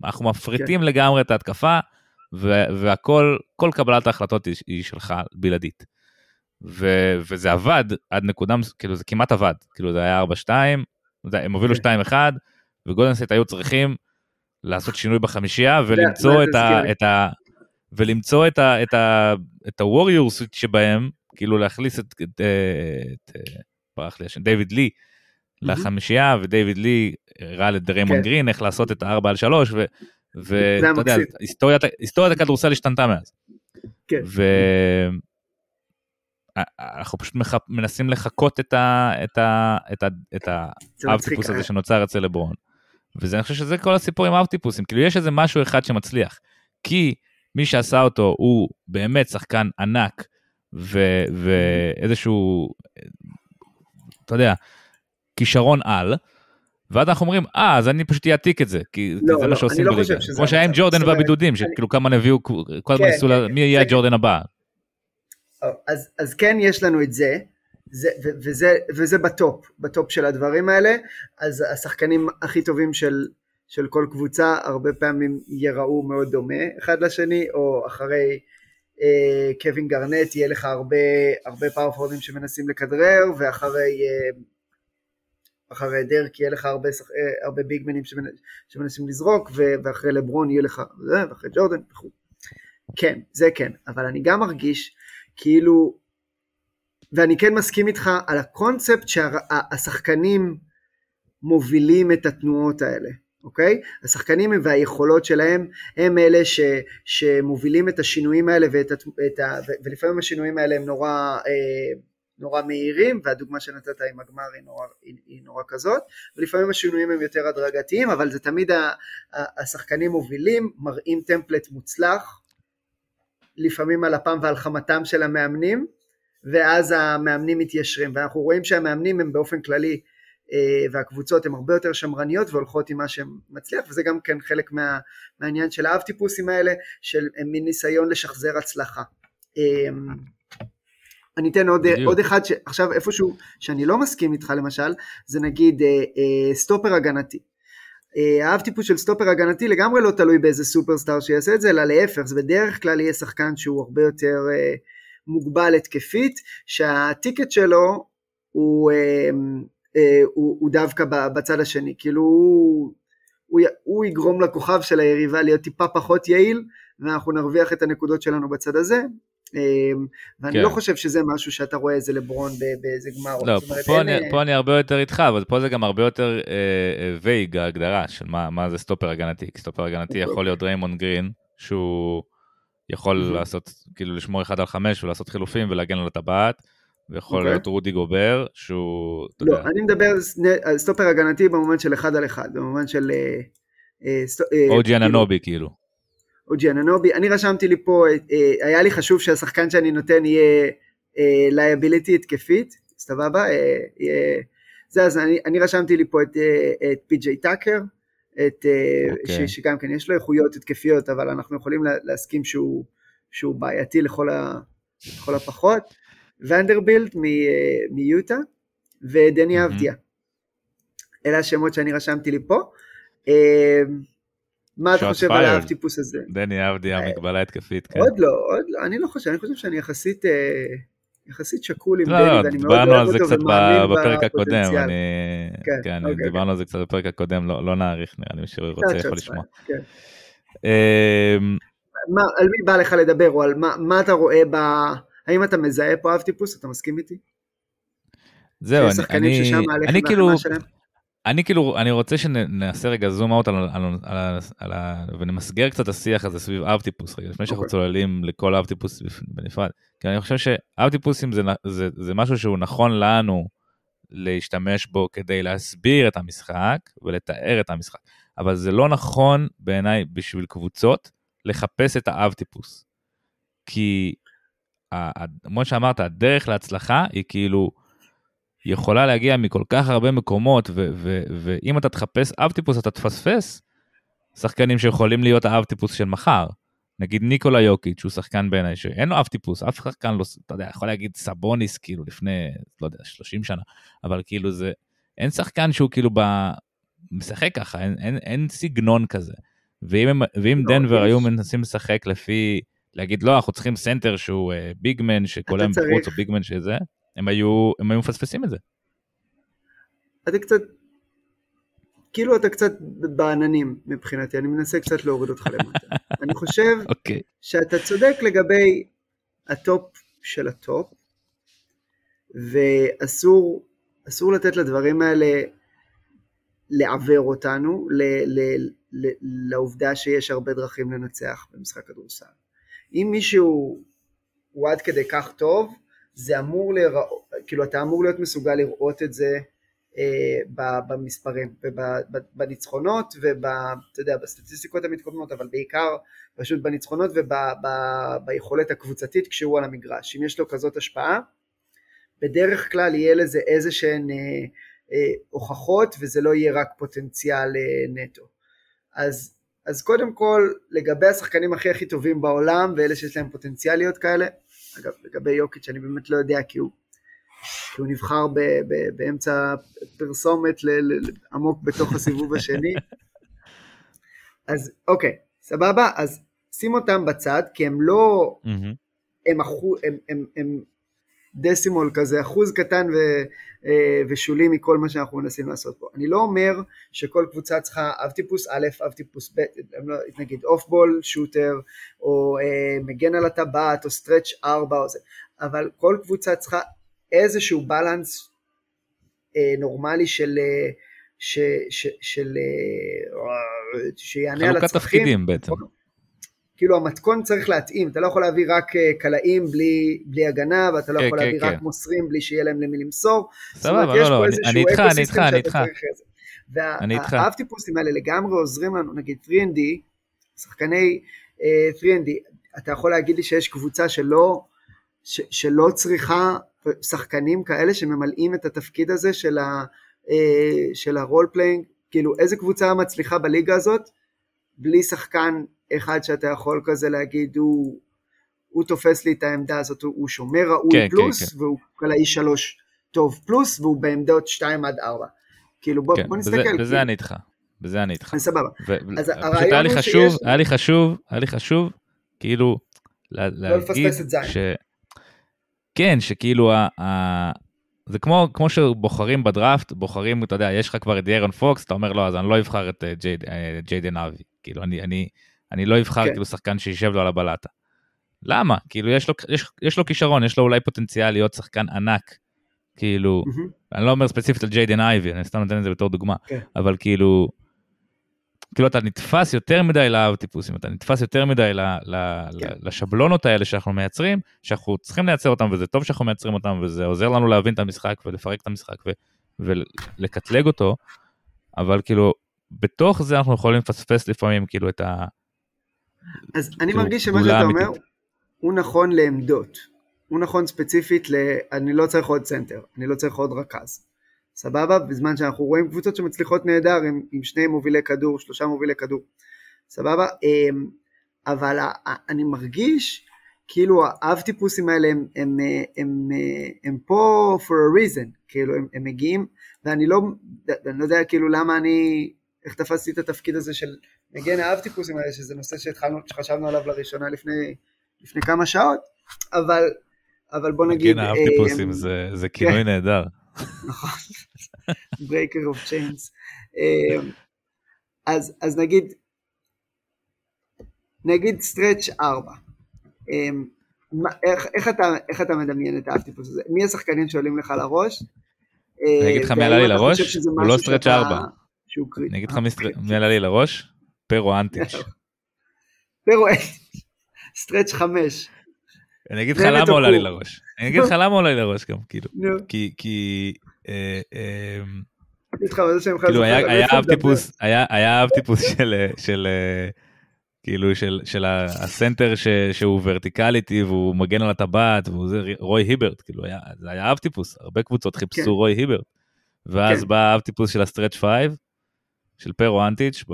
S1: אנחנו מפריטים לגמרי את ההתקפה ו- והכל כל קבלת ההחלטות היא, היא שלך בלעדית. ו- וזה עבד עד נקודה כאילו זה כמעט עבד כאילו זה היה 4-2 זה- הם הובילו
S2: כן.
S1: 2-1 וגולדנסט היו צריכים לעשות שינוי בחמישייה ולמצוא את ה... את ה ולמצוא את ה... את ה... את הווריורס שבהם כאילו להכניס את... את, את, את ברח לי השם דיוויד לי. לחמישייה ודייוויד לי הראה לדריימון
S2: כן.
S1: גרין איך לעשות את הארבע על שלוש ו- ואתה יודע. היסטוריית הכדורסל השתנתה מאז.
S2: כן.
S1: ו... אנחנו פשוט מח... מנסים לחקות את ה... את ה... את ה... את האב טיפוס הזה שנוצר אצל לברון. וזה, אני חושב שזה כל הסיפור עם האב טיפוסים, כאילו יש איזה משהו אחד שמצליח. כי מי שעשה אותו הוא באמת שחקן ענק, ו... ואיזשהו, אתה יודע, כישרון על, ואז אנחנו אומרים, אה, אז אני פשוט אעתיק את זה, כי לא, זה לא, מה שעושים
S2: לא
S1: בליגה. כמו שהיה עם ג'ורדן והבידודים, שכאילו כמה נביאו, כל הזמן כן, ניסו, כן, מי יהיה ג'ורדן הבא.
S2: אז, אז כן יש לנו את זה, זה ו, וזה, וזה ב top, ב top של הדברים האלה, אז השחקנים הכי טובים של, של כל קבוצה הרבה פעמים ייראו מאוד דומה אחד לשני, או אחרי אה, קווין גארנט יהיה לך הרבה, הרבה power forward ים שמנסים לכדרר, ואחרי אה, אחרי דירק יהיה לך הרבה, אה, הרבה big man ים שמנסים לזרוק, ואחרי לברון יהיה לך, ואחרי ג'ורדן וכו'. כן, זה כן, אבל אני גם מרגיש כאילו, ואני כן מסכים איתך על הקונספט שהשחקנים מובילים את התנועות האלה, אוקיי? השחקנים והיכולות שלהם הם אלה ש, שמובילים את השינויים האלה ואת, את ה, ולפעמים השינויים האלה הם נורא, אה, נורא מהירים והדוגמה שנתת עם הגמר היא נורא, היא, היא נורא כזאת ולפעמים השינויים הם יותר הדרגתיים אבל זה תמיד ה, ה, השחקנים מובילים, מראים טמפלט מוצלח לפעמים על אפם ועל חמתם של המאמנים, ואז המאמנים מתיישרים, ואנחנו רואים שהמאמנים הם באופן כללי, אה, והקבוצות הן הרבה יותר שמרניות והולכות עם מה שמצליח, וזה גם כן חלק מה, מהעניין של האב טיפוסים האלה, של מין ניסיון לשחזר הצלחה. אה, אני אתן עוד, עוד אחד, ש, עכשיו איפשהו שאני לא מסכים איתך למשל, זה נגיד אה, אה, סטופר הגנתי. אה, האב טיפוס של סטופר הגנתי לגמרי לא תלוי באיזה סופרסטאר שיעשה את זה, אלא להפך, זה בדרך כלל יהיה שחקן שהוא הרבה יותר אה, מוגבל התקפית, שה ticket שלו הוא, אה, אה, הוא, הוא דווקא בצד השני, כאילו הוא, הוא, הוא יגרום לכוכב של היריבה להיות טיפה פחות יעיל, ואנחנו נרוויח את הנקודות שלנו בצד הזה, אמ, ואני כן. לא חושב שזה משהו שאתה רואה איזה לברון באיזה גמר.
S1: לא, אומרת, פה, אין... אני, אה, פה אני הרבה יותר איתך, אבל פה זה גם הרבה יותר vague אה, ההגדרה של מה, מה זה סטופר הגנתי. סטופר הגנתי יכול להיות דריימונד גרין, שהוא יכול לעשות, כאילו לשמור אחד על חמש ולעשות חילופים ולהגן על הטבעת. ויכול okay. אוקיי. להיות רודי גובר, שהוא,
S2: אתה לא, יודע. אני מדבר על סטופר הגנתי במובן של אחד על אחד, במובן של...
S1: אוג'י אננובי כאילו.
S2: אוג'י אננובי. אני רשמתי לי פה, אה, היה לי חשוב שהשחקן שאני נותן יהיה liability אה, התקפית, סבבה? אה, זה אז אני, אני רשמתי לי פה את, את פי.ג'יי טאקר, את, okay. אוקיי. שגם כן יש לו איכויות התקפיות, אבל אנחנו יכולים להסכים שהוא, שהוא בעייתי לכל, ה, לכל הפחות. ונדרבילט מיוטה ודני אבדיה. אלה השמות שאני רשמתי לי פה. מה אתה חושב על האב טיפוס הזה?
S1: דני אבדי
S2: אה,
S1: המקבלה התקפית, כן.
S2: עוד לא, עוד לא, אני לא חושב, אני חושב שאני יחסית... יחסית שקול עם
S1: לא, דני, ואני מאוד אוהב אותו ומאמין בפוטנציאל. אני, כן, כן, אוקיי, דיברנו כן. על זה קצת בפרק הקודם, לא, לא נאריך, נראה לי מי שרוצה יכול לשמוע. כן.
S2: אמ, מה, על מי בא לך לדבר, או על מה, מה אתה רואה ב... האם אתה מזהה פה אב טיפוס, אתה מסכים איתי?
S1: זהו, אני, אני, אני כאילו, אני כאילו, אני רוצה שנעשה רגע זום אאוט על, על, על, על, על, ונמסגר קצת השיח הזה סביב אב טיפוס רגע, לפני שאנחנו. אוקיי. צוללים לכל אב טיפוס בנפרד. כי אני חושב שאב טיפוסים זה, זה, זה משהו שהוא נכון לנו להשתמש בו כדי להסביר את המשחק ולתאר את המשחק, אבל זה לא נכון בעיניי בשביל קבוצות לחפש את האב טיפוס. כי, כמו שאמרת, הדרך להצלחה היא כאילו, יכולה להגיע מכל כך הרבה מקומות, ואם אתה תחפש אב טיפוס אתה תפספס שחקנים שיכולים להיות האב טיפוס של מחר. נגיד ניקולה יוקיץ' הוא שחקן בעיניי שאין לו אב טיפוס, אף שחקן לא, אתה יודע, יכול להגיד סבוניס כאילו לפני, לא יודע, 30 שנה, אבל כאילו זה, אין שחקן שהוא כאילו ב... משחק ככה, אין, אין, אין סגנון כזה. ואם, ואם לא, דנבר היו מנסים לשחק לפי, להגיד לא, אנחנו צריכים סנטר שהוא uh, big man היום בחוץ או big man שזה, הם היו, הם היו מפספסים את זה.
S2: אתה קצת, כאילו אתה קצת בעננים מבחינתי, אני מנסה קצת להוריד אותך למטה. אני חושב okay. אוקיי. שאתה צודק לגבי ה top של ה top, ואסור אסור לתת לדברים האלה לעוור אותנו ל, ל, ל, לעובדה שיש הרבה דרכים לנצח במשחק כדורסל. אם מישהו הוא עד כדי כך טוב, זה אמור להיראות, כאילו אתה אמור להיות מסוגל לראות את זה אה, במספרים ובניצחונות ובסטטיסטיקות המתקדמות אבל בעיקר פשוט בניצחונות וביכולת הקבוצתית כשהוא על המגרש. אם יש לו כזאת השפעה בדרך כלל יהיה לזה איזה שהן אה, אה, הוכחות וזה לא יהיה רק פוטנציאל נטו. אז, אז קודם כל לגבי השחקנים הכי הכי טובים בעולם ואלה שיש להם פוטנציאליות כאלה אגב לגבי יוקיץ' אני באמת לא יודע כי הוא כי הוא נבחר ב, ב, באמצע פרסומת ל, ל, עמוק בתוך הסיבוב השני. אז אוקיי, סבבה, אז שים אותם בצד, כי הם לא, הם, אחו, הם, הם, הם decimal כזה, אחוז קטן ו, אה, ושולי מכל מה שאנחנו מנסים לעשות פה. אני לא אומר שכל קבוצה צריכה אב טיפוס א', אב טיפוס ב', לא, נגיד off-ball shooter, או אה, מגן על הטבעת, או stretch ארבע, או זה, אבל כל קבוצה צריכה איזשהו balance אה, נורמלי של, אה, ש, ש, של אה, שיענה על הצרכים.
S1: חלוקת תפקידים בעצם.
S2: כאילו המתכון צריך להתאים, אתה לא יכול להביא רק אה, קלעים בלי, בלי הגנה, ואתה לא
S1: כן,
S2: יכול
S1: כן,
S2: להביא
S1: כן.
S2: רק מוסרים בלי שיהיה להם למי למסור.
S1: סבבה, לא, לא, אני- איתך, אני איתך, אני איתך. איתך.
S2: והאבטיפוסים האלה לגמרי עוזרים לנו, נגיד 3 and D, שחקני אה, 3 and D, אתה יכול להגיד לי שיש קבוצה שלא, ש, שלא צריכה שחקנים כאלה שממלאים את התפקיד הזה של, ה, אה, של ה role playing, כאילו איזה קבוצה מצליחה בליגה הזאת, בלי שחקן אחד שאתה יכול כזה להגיד הוא, הוא תופס לי את העמדה הזאת, הוא, שומר ראוי
S1: כן, כן,
S2: פלוס,
S1: כן.
S2: והוא קלעי שלוש טוב פלוס, והוא בעמדות 2 עד 4. כאילו בוא,
S1: כן,
S2: בוא
S1: בזה-
S2: נסתכל.
S1: בזה
S2: כאילו.
S1: אני איתך. בזה אני איתך.
S2: סבבה.
S1: ו-
S2: אז הרעיון
S1: היה לי חשוב,
S2: שיש-
S1: היה לי חשוב, היה לי חשוב, כאילו, לה- להגיד
S2: את זין.
S1: ש... כן, שכאילו, ה... ה... זה כמו, כמו שבוחרים בדראפט, בוחרים, אתה יודע, יש לך כבר את דיירון פוקס, אתה אומר, לא, אז אני לא אבחר את אה, אה, ג'יידן אייבי. כאילו, אני, אני, אני לא אבחר
S2: כן.
S1: כאילו שחקן שישב לו על הבלטה. למה? כאילו, יש לו, יש, יש לו כישרון, יש לו אולי פוטנציאל להיות שחקן ענק. כאילו,
S2: מהמם.
S1: אני לא אומר ספציפית על ג'יידן אייבי, אני סתם נותן את זה בתור דוגמה,
S2: כן.
S1: אבל כאילו, כאילו אתה נתפס יותר מדי לאב טיפוסים, אתה נתפס יותר מדי ל, ל,
S2: כן.
S1: לשבלונות האלה שאנחנו מייצרים, שאנחנו צריכים לייצר אותם וזה טוב שאנחנו מייצרים אותם וזה עוזר לנו להבין את המשחק ולפרק את המשחק ו, ולקטלג אותו, אבל כאילו, בתוך זה אנחנו יכולים לפספס לפעמים כאילו את ה...
S2: אז אני
S1: כאילו,
S2: מרגיש שמה שאתה
S1: אמיתית.
S2: אומר, הוא נכון לעמדות. הוא נכון ספציפית ל... אני לא צריך עוד סנטר, אני לא צריך עוד רכז. סבבה? בזמן שאנחנו רואים קבוצות שמצליחות נהדר עם, עם שני מובילי כדור, שלושה מובילי כדור. סבבה? אמ, אבל אני מרגיש כאילו האב טיפוסים האלה הם, הם, הם, הם, הם פה for a reason, כאילו הם, הם מגיעים, ואני לא, אני לא יודע כאילו למה אני, איך תפסתי את התפקיד הזה של מגן האב טיפוסים האלה, שזה נושא שהתחלנו, שחשבנו עליו לראשונה לפני, לפני כמה שעות, אבל, אבל בוא נגיד,
S1: כן, האב
S2: אה,
S1: טיפוסים זה, זה כינוי נהדר.
S2: נכון, breaker of chains. אה, אז, אז נגיד, נגיד stretch 4. אה, איך, איך, אתה, איך אתה מדמיין את האב טיפוס הזה? מי השחקנים שעולים לך לראש?
S1: אני אגיד לך מי עלה לי לראש? הוא לא stretch
S2: שאתה-
S1: ארבע.
S2: שהוא קריטי.
S1: אני אגיד לך מי עלה לי לראש? פרו אנטיץ'.
S2: פרו, stretch 5.
S1: אני אגיד לך למה עולה לי. לראש. אני אגיד לך למה עולה לי לראש גם, כאילו. כי, כי, אה, אה, כאילו היה אב. טיפוס, היה אב טיפוס של, אה, כאילו של, של הסנטר שהוא verticality והוא מגן על הטבעת והוא זה רוי היברט, כאילו היה, זה היה אב טיפוס, הרבה קבוצות
S2: כן.
S1: חיפשו רוי היברט. ואז
S2: כן.
S1: בא האב טיפוס של ה stretch five, של פרו אנטיץ'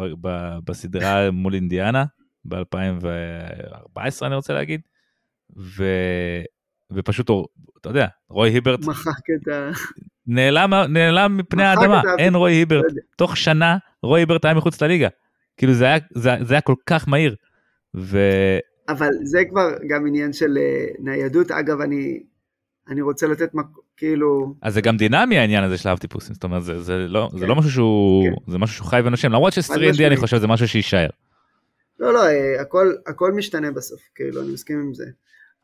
S1: בסדרה מול אינדיאנה, ב-2014 אני רוצה להגיד, ו... ופשוט, אתה יודע, רוי היברט. נעלם, נעלם מפני האדמה, אין רוי היברט.
S2: לא.
S1: תוך שנה רוי היברט היה מחוץ לליגה. כאילו זה היה, זה, זה היה כל כך מהיר. ו...
S2: אבל זה כבר גם עניין של אה, ניידות. אגב, אני, אני רוצה לתת מק... כאילו...
S1: אז זה גם דינמי העניין הזה של האב טיפוסים, זאת אומרת זה, זה, לא, זה
S2: כן.
S1: לא משהו שהוא,
S2: כן.
S1: זה משהו שהוא חי ונושם, למרות שסטרינדי. אני חושב זה משהו שיישאר.
S2: לא, לא, אה, הכל, הכל משתנה בסוף, כאילו, אני מסכים עם זה.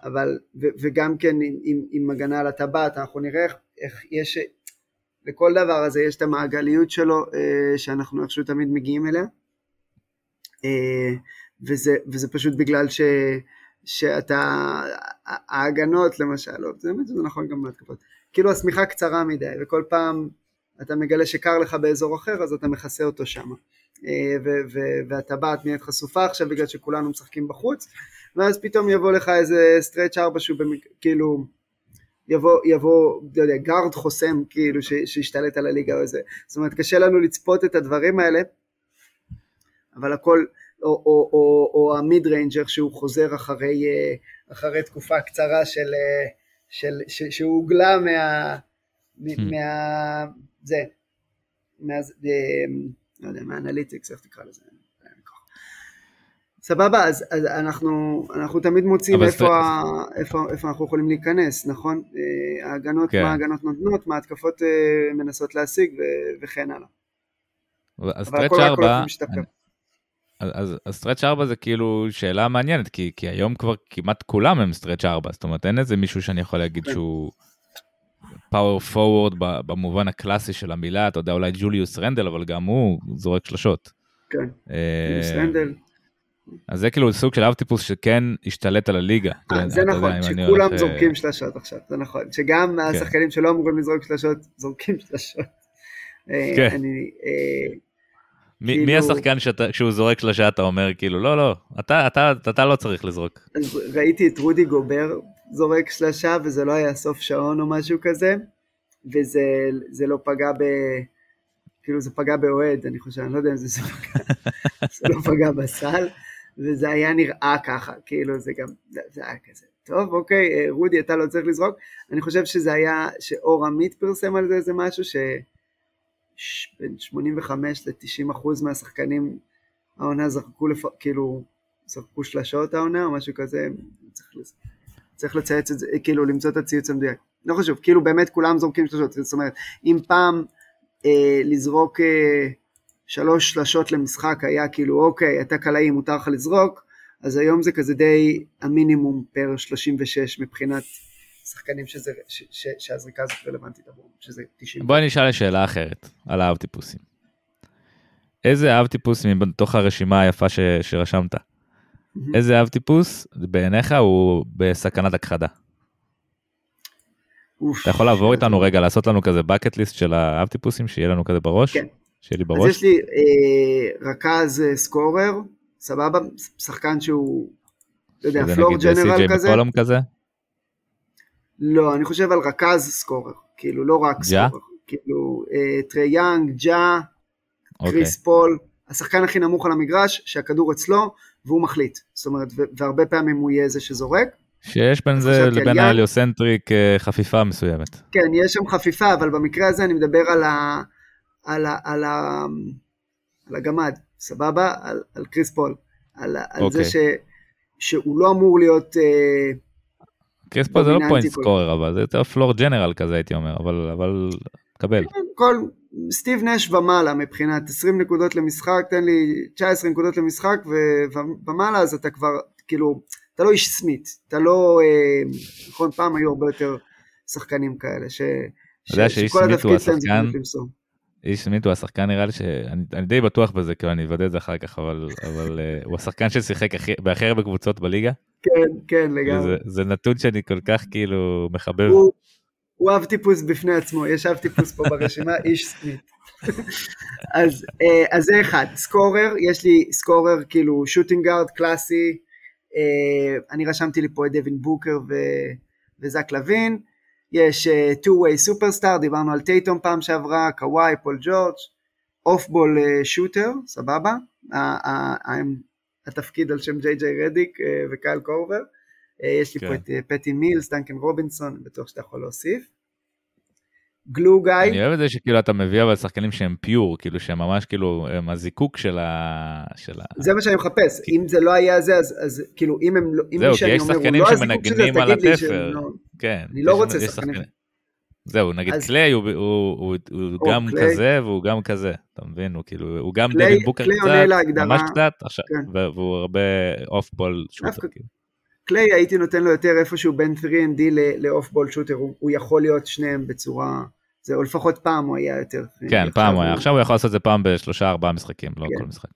S2: אבל, ו, וגם כן עם, עם, עם הגנה על הטבעת, אנחנו נראה איך, איך יש, לכל דבר הזה יש את המעגליות שלו, אה, שאנחנו איכשהו תמיד מגיעים אליה. אה, וזה, וזה פשוט בגלל ש, שאתה, ההגנות למשל, לא, זה באמת זה נכון גם בהתקפות, כאילו השמיכה קצרה מדי, וכל פעם אתה מגלה שקר לך באזור אחר, אז אתה מכסה אותו שם. והטבעת נהיית חשופה עכשיו בגלל שכולנו משחקים בחוץ, ואז פתאום יבוא לך איזה stretch ארבע שהוא במק... כאילו, יבוא, יבוא, לא יודע, גארד חוסם כאילו שישתלט על הליגה או איזה, זאת אומרת קשה לנו לצפות את הדברים האלה, אבל הכל, או, או, או, או ה mid-range שהוא חוזר אחרי, אה, אחרי תקופה קצרה של, אה, של, ש, שהוא הוגלה מה, hmm. מה, זה, מה, אה, לא יודע, מה analytics, איך תקרא לזה? סבבה, אז, אז אנחנו, אנחנו תמיד מוצאים איפה, זה... ה, איפה, איפה אנחנו יכולים להיכנס, נכון? ההגנות, כן. מה ההגנות נותנות, מה ההתקפות מנסות להשיג ו, וכן הלאה.
S1: אז stretch ארבע, אז, אז stretch 4 זה כאילו שאלה מעניינת, כי, כי היום כבר כמעט כולם הם stretch 4, זאת אומרת אין איזה מישהו שאני יכול להגיד כן. שהוא פאוור פורוורד במובן הקלאסי של המילה, אתה יודע אולי ג'וליוס רנדל, אבל גם הוא זורק שלשות.
S2: כן, אה, ג'וליוס רנדל.
S1: אז זה כאילו סוג של אב טיפוס שכן השתלט על הליגה.
S2: אה, זה נכון, שכולם זורקים שלשות עכשיו, זה נכון, שגם כן. השחקנים שלא אמורים לזרוק שלשות, זורקים שלשות. אה, כן.
S1: כאילו... מי השחקן שאתה, כשהוא זורק שלושה אתה אומר כאילו לא לא אתה אתה אתה, אתה לא צריך לזרוק.
S2: אז ראיתי את רודי גובר זורק שלושה וזה לא היה סוף שעון או משהו כזה וזה לא פגע ב... כאילו זה פגע באוהד אני חושב אני לא יודע אם זה, זה פגע, זה לא פגע בסל וזה היה נראה ככה כאילו זה גם זה היה כזה טוב אוקיי אה, רודי אתה לא צריך לזרוק אני חושב שזה היה שאור עמית פרסם על זה איזה משהו ש... בין 85 ל-90 אחוז מהשחקנים העונה זרקו, לפ... כאילו, זרקו שלשות העונה או משהו כזה, צריך, צריך לצייץ את זה, כאילו למצוא את הציוץ המדויק. לא חשוב, כאילו באמת כולם זורקים שלשות, זאת אומרת, אם פעם אה, לזרוק אה, שלוש שלשות למשחק היה כאילו, אוקיי, אתה קלעי, מותר לך לזרוק, אז היום זה כזה די המינימום פר 36 מבחינת שחקנים שזה, ש, ש, שהזריקה הזאת רלוונטית עבורם, שזה 90.
S1: בואי נשאל שאלה אחרת על האב טיפוסים. איזה אב טיפוס מתוך הרשימה היפה ש, שרשמת. איזה אב טיפוס בעיניך הוא בסכנת הכחדה? אוף, אתה יכול לעבור איתנו רגע, לעשות לנו כזה bucket list של האב טיפוסים, שיהיה לנו כזה בראש?
S2: כן.
S1: שיהיה לי בראש?
S2: אז יש לי אה, רכז אה, סקורר, סבבה, שחקן שהוא, לא יודע, פלור ג'נרל כזה. כזה? לא, אני חושב על רכז סקורר, כאילו לא רק? סקורר, כאילו אה, טרי יאנג, ג'ה, אוקיי. קריס פול, השחקן הכי נמוך על המגרש, שהכדור אצלו, והוא מחליט, זאת אומרת, והרבה פעמים הוא יהיה זה שזורק.
S1: שיש בין זה לבין ה heliocentric אה, חפיפה מסוימת.
S2: כן, יש שם חפיפה, אבל במקרה הזה אני מדבר על, ה, על, ה, על, ה, על הגמד, סבבה? על, על קריס פול, על, על אוקיי. זה ש, שהוא לא אמור להיות... אה,
S1: קריספו זה לא פוינט סקורר אבל זה יותר פלור ג'נרל כזה הייתי אומר אבל אבל קבל. כן,
S2: כל סטיב נש ומעלה מבחינת 20 נקודות למשחק תן לי 19 נקודות למשחק ומעלה אז אתה כבר כאילו אתה לא איש סמית אתה לא אה, נכון פעם היו הרבה יותר שחקנים כאלה ש, ש,
S1: שכל התפקיד שלהם זה למסור. איש סמית הוא השחקן נראה לי שאני די בטוח בזה כאילו אני אוודא את זה אחר כך אבל אבל uh, הוא השחקן ששיחק בהכי הרבה קבוצות בליגה.
S2: כן כן לגמרי.
S1: זה, זה נתון שאני כל כך כאילו מחבב.
S2: הוא, הוא אב טיפוס בפני עצמו יש אב טיפוס פה ברשימה איש סמית. אז, uh, אז זה אחד scorer יש לי scorer כאילו shooting guard קלאסי uh, אני רשמתי לי פה את דווין בוקר ו, וזק לוין. יש uh, two-way superstar, דיברנו על טייטום פעם שעברה, קוואי, פול ג'ורג', off-ball shooter, סבבה, התפקיד על שם ג'יי ג'יי רדיק uh, וקייל קורבר, uh, יש לי כן. פה את uh, פטי מילס, דנקן רובינסון, בטוח שאתה יכול להוסיף. גלו גיא.
S1: אני אוהב את זה שכאילו אתה מביא אבל שחקנים שהם pure, כאילו שהם ממש כאילו הם הזיקוק של ה... של ה...
S2: זה מה שאני מחפש, כי... אם זה לא היה זה אז, אז כאילו אם הם לא, אם
S1: זהו, כי יש שחקנים לא שמנגנים על התפר, לא... כן.
S2: אני לא רוצה שחקנים.
S1: זהו, נגיד אז... קליי הוא, הוא, הוא, הוא או, גם קליי. כזה והוא גם כזה, אתה מבין? הוא כאילו, הוא גם קליי, דווין בוקר קצת, ממש קצת, עכשיו, כן. והוא הרבה אוף בול שוטר. כאילו.
S2: קליי הייתי נותן לו יותר איפשהו בין 3&D ל off ball shooter, הוא יכול להיות שניהם בצורה... זה, או לפחות פעם הוא היה יותר.
S1: כן, פעם הוא היה, עכשיו הוא יכול לעשות את זה פעם בשלושה ארבעה משחקים, לא כן. כל משחק.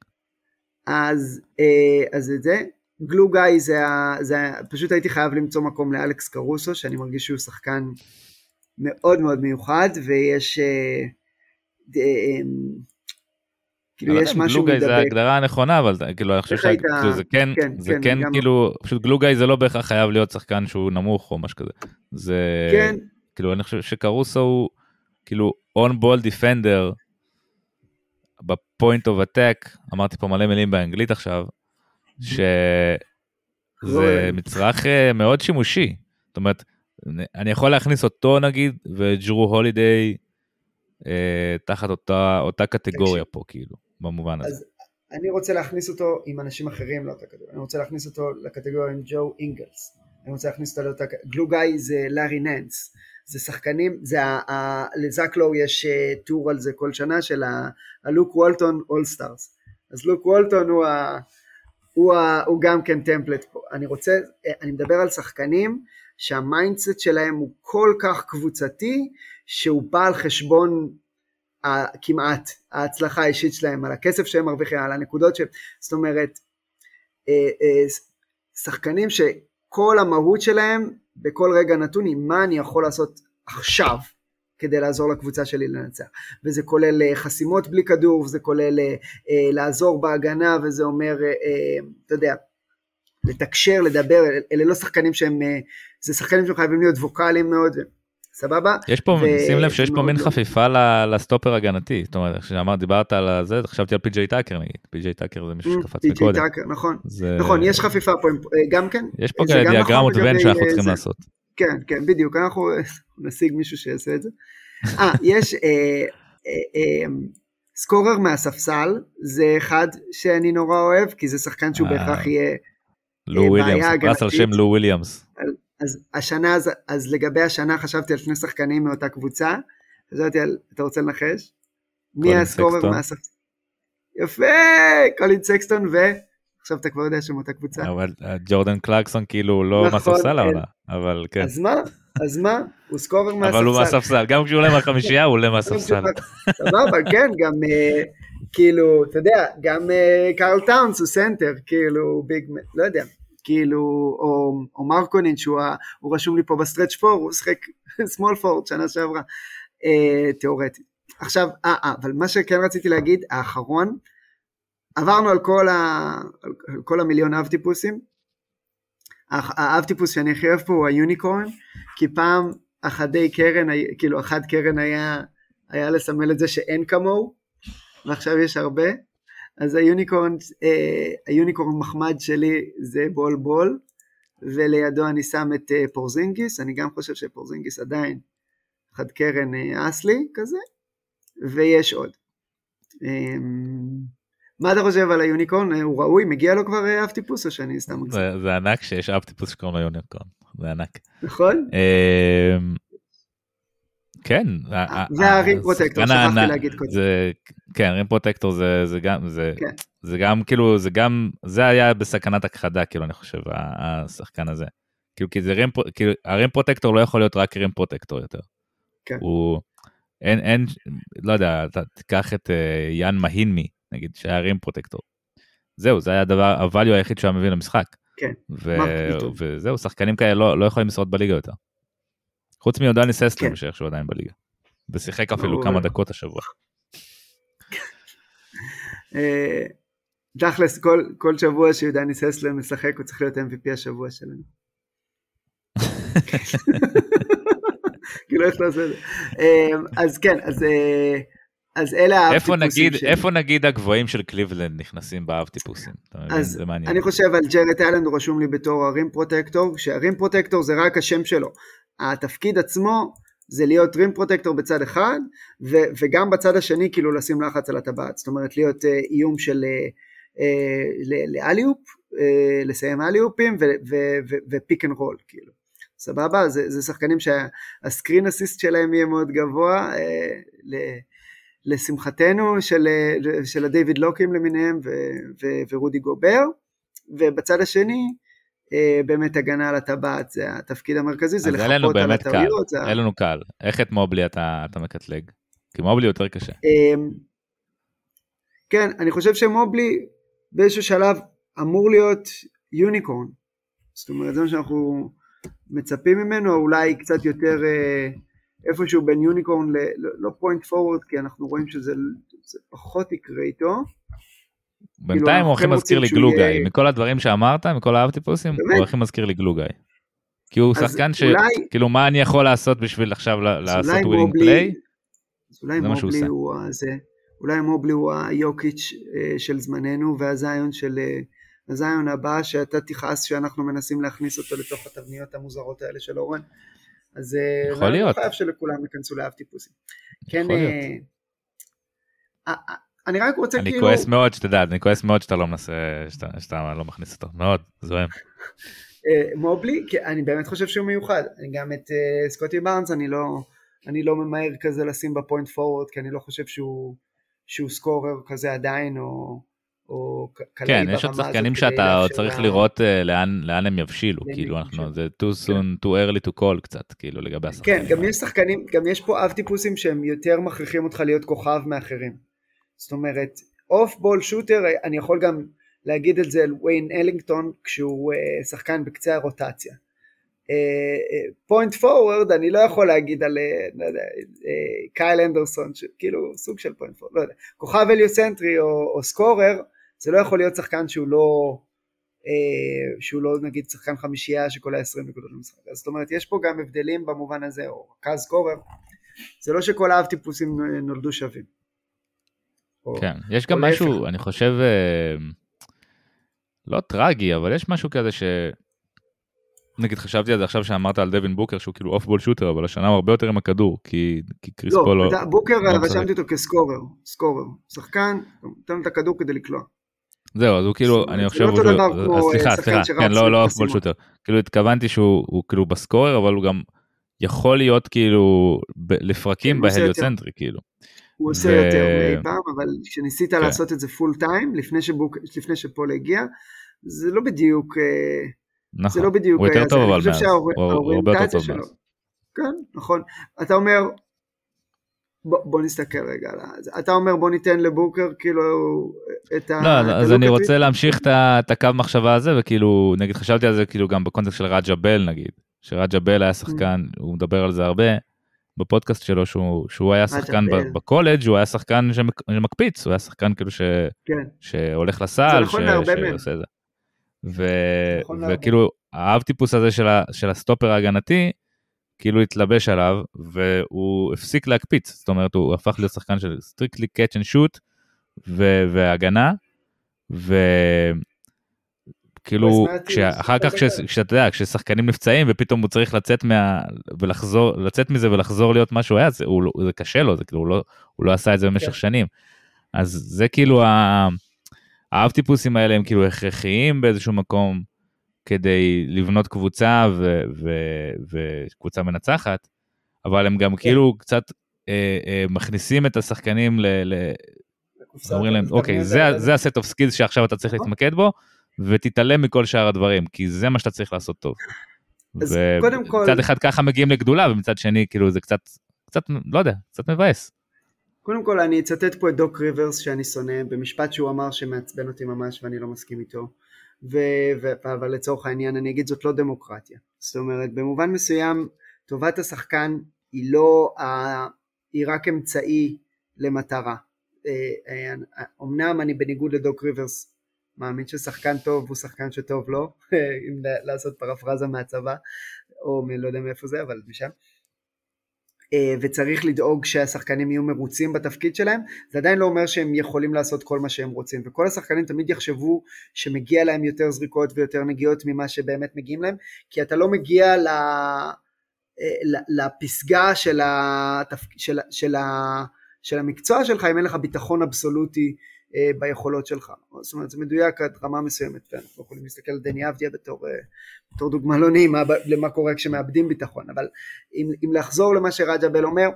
S2: אז, אה, אז את זה, glue guy זה, זה, פשוט הייתי חייב למצוא מקום לאלכס קרוסו, שאני מרגיש שהוא שחקן מאוד מאוד מיוחד, ויש, אה, אה, כאילו
S1: אני לא
S2: יש משהו
S1: glue guy זה
S2: מדבק.
S1: ההגדרה הנכונה, אבל כאילו אני חושב שזה כן,
S2: כן,
S1: זה
S2: כן,
S1: כן כאילו, פשוט glue guy זה לא בהכרח חייב להיות שחקן שהוא נמוך או משהו כזה. זה,
S2: כן,
S1: כאילו אני חושב שקרוסו הוא כאילו on ball defender ב point of attack, אמרתי פה מלא מילים באנגלית עכשיו, שזה מצרך אה, מאוד שימושי. זאת אומרת, אני יכול להכניס אותו נגיד וג'רו הולידיי אה, תחת אותה, אותה קטגוריה פה כאילו, במובן הזה.
S2: אז אני רוצה להכניס אותו עם אנשים אחרים לאותה קטגוריה, אני רוצה להכניס אותו לקטגוריה עם ג'ו אינגלס, אני רוצה להכניס אותו לאותה, גלו גיא זה לארי ננס, זה שחקנים, זה ה, ה, לזקלו יש אה, טור על זה כל שנה של ה- הלוק וולטון all stars, אז לוק וולטון הוא, ה, הוא, ה, הוא גם כן template פה, אני רוצה, אה, אני מדבר על שחקנים שה mindset שלהם הוא כל כך קבוצתי, שהוא בא על חשבון ה- כמעט ההצלחה האישית שלהם, על הכסף שהם מרוויחים, על הנקודות שהם, זאת אומרת, אה, אה, שחקנים שכל המהות שלהם בכל רגע נתון היא מה אני יכול לעשות עכשיו כדי לעזור לקבוצה שלי לנצח. וזה כולל אה, חסימות בלי כדור, וזה כולל אה, לעזור בהגנה, וזה אומר, אה, אתה יודע, לתקשר, לדבר, אלה לא שחקנים שהם, אה, זה שחקנים שחייבים להיות ווקאליים מאוד, סבבה?
S1: יש פה,
S2: ו-
S1: שים לב שיש פה מין חפיפה לסטופר הגנתי, זאת אומרת, כשאמרת, דיברת על זה, חשבתי על פי.ג'יי טאקר נגיד, פי.ג'יי טאקר זה מישהו שקפץ
S2: פי.ג'יי
S1: מקודם.
S2: טאקר, נכון,
S1: זה-
S2: נכון, יש חפיפה פה אה, גם כן,
S1: יש פה כאלה
S2: נכון
S1: דיאגרמות
S2: לגבי,
S1: ון שאנחנו
S2: אה,
S1: צריכים
S2: זה.
S1: לעשות.
S2: כן, כן, בדיוק, אנחנו נשיג מישהו שיעשה את זה. אה, יש אה, אה, אה, scorer מהספסל, זה אחד שאני נורא אוהב, כי זה שחקן שהוא בהכרח יהיה,
S1: לו וויליאמס, פרס על. שם לו וויליאמס.
S2: אז השנה, אז, אז לגבי השנה חשבתי על שני שחקנים מאותה קבוצה, חשבתי על, אתה רוצה לנחש? מי ה
S1: scorer.
S2: מהספסל? יפה, קולין סקסטון ו... עכשיו אתה כבר יודע שהם אותה קבוצה.
S1: אבל אה, ג'ורדן קלרקסון כאילו לא
S2: נכון,
S1: מהספסל
S2: כן.
S1: העונה, אבל כן.
S2: אז מה? אז מה? הוא scorer מהספסל.
S1: אבל הוא מהספסל, גם כשהוא עולה מהחמישייה הוא עולה מהספסל.
S2: סבבה, כן, גם אה, כאילו, אתה יודע, גם אה, קארל טאונס הוא סנטר, כאילו, big, לא יודע, כאילו, או, או מרקנן, שהוא ה- הוא רשום לי פה ב stretch four, הוא שחק small forward שנה שעברה, אה, תיאורטית. עכשיו, אה, אה, אבל מה שכן רציתי להגיד, האחרון, עברנו על כל, ה, על כל המיליון אב טיפוסים, האב טיפוס שאני הכי אוהב פה הוא ה unicorn, כי פעם החדי קרן, כאילו החד קרן היה, היה לסמל את זה שאין כמוהו, ועכשיו יש הרבה, אז ה unicorn, אה, ה unicorn מחמד שלי זה בול בול, ולידו אני שם את אה, פורזינגיס, אני גם חושב שפורזינגיס עדיין חד קרן אה, אסלי כזה, ויש עוד. אה, מה אתה חושב על ה unicorn? אה, הוא ראוי? מגיע לו כבר אה, אב טיפוס או שאני סתם מגזים?
S1: זה זה ענק שיש אב טיפוס שקוראים לו unicorn, זה ענק.
S2: נכון?
S1: אמ, כן.
S2: וה rim protector,
S1: השחקן
S2: שכחתי
S1: הענק-
S2: להגיד קודם.
S1: זה- כן, rim protector זה זה גם, זה
S2: כן.
S1: זה גם כאילו, זה גם, זה היה בסכנת הכחדה, כאילו, אני חושב, השחקן הזה. כאילו, כי זה rim, כאילו, ה rim protector לא יכול להיות רק rim protector יותר.
S2: כן.
S1: הוא, אין, אין, לא יודע, אתה תיקח את אה, יאן מהינמי, נגיד, שהיה rim protector. זהו, זה היה הדבר, ה value היחיד שהוא היה מביא למשחק.
S2: כן,
S1: ו-. וזהו, שחקנים כאלה לא, לא יכולים לשרוד בליגה יותר. חוץ מיודוניס
S2: כן.
S1: שאיכשהו עדיין בליגה. ושיחק אפילו. כמה דקות השבוע.
S2: אה, תכלס, כל, כל שבוע שיודוניס האסלם משחק, הוא צריך להיות MVP השבוע שלנו. כאילו איך אתה עושה את זה. אה, אז כן, אז, אה, אז אלה האב טיפוסים
S1: נגיד,
S2: שלי.
S1: איפה נגיד הגבוהים של קליבלנד נכנסים באב טיפוסים?
S2: אז. אני חושב על ג'רד אלן, הוא רשום לי בתור ה rim protector, שה rim protector זה רק השם שלו. התפקיד עצמו זה להיות rim protector בצד אחד, ו- וגם בצד השני כאילו לשים לחץ על הטבעת. זאת אומרת להיות אה, איום של אה, אה, ל alley-oop, אה, לסיים אליופים ו pick and roll כאילו. סבבה? זה, זה שחקנים שה screen assist שלהם יהיה מאוד גבוה, אה, ל- לשמחתנו של, אה, של הדייוויד לוקים למיניהם ו- ו- ורודי גובר, ובצד השני אה, באמת הגנה על הטבעת זה התפקיד המרכזי, זה
S1: אז היה לנו
S2: לחפות על
S1: באמת כל,
S2: הטעויות.
S1: היה לנו קל. איך את מובלי אתה אתה מקטלג? כי מובלי יותר קשה.
S2: אמ, כן, אני חושב שמובלי באיזשהו שלב אמור להיות יוניקורן. זאת אומרת, זה מה שאנחנו מצפים ממנו, אולי קצת יותר אה, איפשהו בין יוניקורן ל... לא פוינט פורוורד, כי אנחנו רואים שזה פחות יקרה איתו.
S1: בינתיים כאילו, הוא הכי מזכיר לי גלוגאי. מכל הדברים שאמרת, מכל האבטיפוסים, הוא הכי מזכיר לי גלוגאי. כי הוא שחקן ש... כאילו מה אני יכול לעשות בשביל עכשיו לעשות winning play?
S2: אולי מובלי הוא הזה, אולי מובלי הוא היוקיץ' אה, של זמננו והזיון של אה, הזיון הבא שאתה תכעס שאנחנו מנסים להכניס אותו לתוך התבניות המוזרות האלה של אורן. אז
S1: אה, יכול להיות.
S2: אני חייב שלכולם ייכנסו לאב טיפוסים. כן, אני רק רוצה
S1: אני
S2: כאילו...
S1: אני כועס מאוד שתדע, אני כועס מאוד שאתה לא מנסה, שאתה, שאתה לא מכניס אותו, מאוד, זוהם.
S2: מובלי, כי אני באמת חושב שהוא מיוחד, גם את סקוטי בארנס אני לא, אני לא ממהר כזה לשים בפוינט פורוורד, כי אני לא חושב שהוא, שהוא סקורר כזה עדיין, או, או
S1: קלעי כן, יש עוד שחקנים שאתה צריך לראות uh, לאן, לאן הם יבשילו, כאילו אנחנו, זה too soon, כן. too early to call קצת, כאילו לגבי
S2: השחקנים. כן, גם יש שחקנים, גם יש פה אב טיפוסים שהם יותר מכריחים אותך להיות כוכב מאחרים. זאת אומרת, off ball shooter, אני יכול גם להגיד את זה על וויין אלינגטון כשהוא אה, שחקן בקצה הרוטציה. פוינט uh, פורוורד אני לא יכול להגיד על לא קייל אנדרסון כאילו סוג של point forward, לא יודע, כוכב הליוצנטרי או, או scorer זה לא יכול להיות שחקן שהוא לא אה, שהוא לא נגיד שחקן חמישייה שקולע 20 נקודות למשחק, זאת אומרת יש פה גם הבדלים במובן הזה, או רכז scorer, זה לא שכל האב טיפוסים נולדו שווים.
S1: כן, יש גם משהו, אני חושב, לא טרגי, אבל יש משהו כזה ש... נגיד חשבתי על זה עכשיו שאמרת על דווין בוקר שהוא כאילו אוף בול שוטר אבל השנה הוא הרבה יותר עם הכדור כי, כי קריס
S2: לא,
S1: פולו...
S2: לא, בוקר לא רשמתי אותו כסקורר, סקורר, שחקן, נותן את הכדור כדי לקלוע.
S1: זהו אז הוא כאילו אני חושב
S2: הוא לא,
S1: סליחה סליחה כן לא לא בול שוטר כאילו התכוונתי שהוא כאילו בסקורר אבל הוא גם יכול להיות כאילו לפרקים בהליוצנטרי כאילו.
S2: הוא עושה יותר מאי פעם אבל כשניסית כן. לעשות את זה פול טיים לפני שפול הגיע זה לא בדיוק. אה,
S1: נכון.
S2: זה לא
S1: הוא יותר טוב אבל מאז, הוא הרבה יותר טוב מאז.
S2: כן, נכון. אתה אומר, בוא, בוא נסתכל רגע על זה. אתה אומר בוא ניתן לבוקר כאילו את ה...
S1: לא, את אז אני רוצה להמשיך את הקו מחשבה הזה וכאילו נגיד חשבתי על זה כאילו גם בקונטקסט של רג'ה בל נגיד שרג'ה בל היה שחקן אממ. הוא מדבר על זה הרבה בפודקאסט שלו שהוא, שהוא היה שחקן בקולג' הוא היה שחקן שמקפיץ הוא היה שחקן כאילו ש, כן. שהולך לסל
S2: נכון שעושה את זה.
S1: ו... נכון וכאילו האב טיפוס הזה של, ה... של הסטופר ההגנתי, כאילו התלבש עליו, והוא הפסיק להקפיץ, זאת אומרת הוא הפך להיות שחקן של strictly catch and shoot והגנה, וכאילו אחר כך כשאתה יודע כששחקנים נפצעים ופתאום הוא צריך לצאת מה ולחזור לצאת מזה ולחזור להיות מה שהוא היה זה, הוא, לא, זה קשה לו זה כאילו הוא לא, הוא לא עשה את זה במשך כן. שנים אז זה כאילו. האב טיפוסים האלה הם כאילו הכרחיים באיזשהו מקום כדי לבנות קבוצה וקבוצה מנצחת, אבל הם גם כן. כאילו קצת אה, אה, מכניסים את השחקנים ל... ל... אומרים להם, אוקיי, זה, זה ה set of skills שעכשיו אתה צריך נכון. להתמקד בו, ותתעלם מכל שאר הדברים, כי זה מה שאתה צריך לעשות טוב. ומצד אחד ככה מגיעים לגדולה, ומצד שני, כאילו, זה קצת, קצת, לא יודע, קצת מבאס.
S2: קודם כל אני אצטט פה את דוק ריברס שאני שונא במשפט שהוא אמר שמעצבן אותי ממש ואני לא מסכים איתו ו, ו, אבל לצורך העניין אני אגיד זאת לא דמוקרטיה. זאת אומרת במובן מסוים טובת השחקן היא לא ה... היא רק אמצעי למטרה. אמנם אני בניגוד לדוק ריברס מאמין ששחקן טוב הוא שחקן שטוב לו אם לעשות פרפרזה מהצבא או מ... לא יודע מאיפה זה אבל משם. אה, וצריך לדאוג שהשחקנים יהיו מרוצים בתפקיד שלהם, זה עדיין לא אומר שהם יכולים לעשות כל מה שהם רוצים, וכל השחקנים תמיד יחשבו שמגיע להם יותר זריקות ויותר נגיעות ממה שבאמת מגיעים להם, כי אתה לא מגיע. אה, לפסגה של, התפ... של, של, של המקצוע שלך אם אין לך ביטחון אבסולוטי אה, ביכולות שלך. זאת אומרת זה מדויק עד רמה מסוימת ואנחנו יכולים להסתכל על דני אבדיה בתור, אה, בתור דוגמה לא נעימה למה קורה כשמאבדים ביטחון אבל אם, אם לחזור למה שרג'ה בל אומר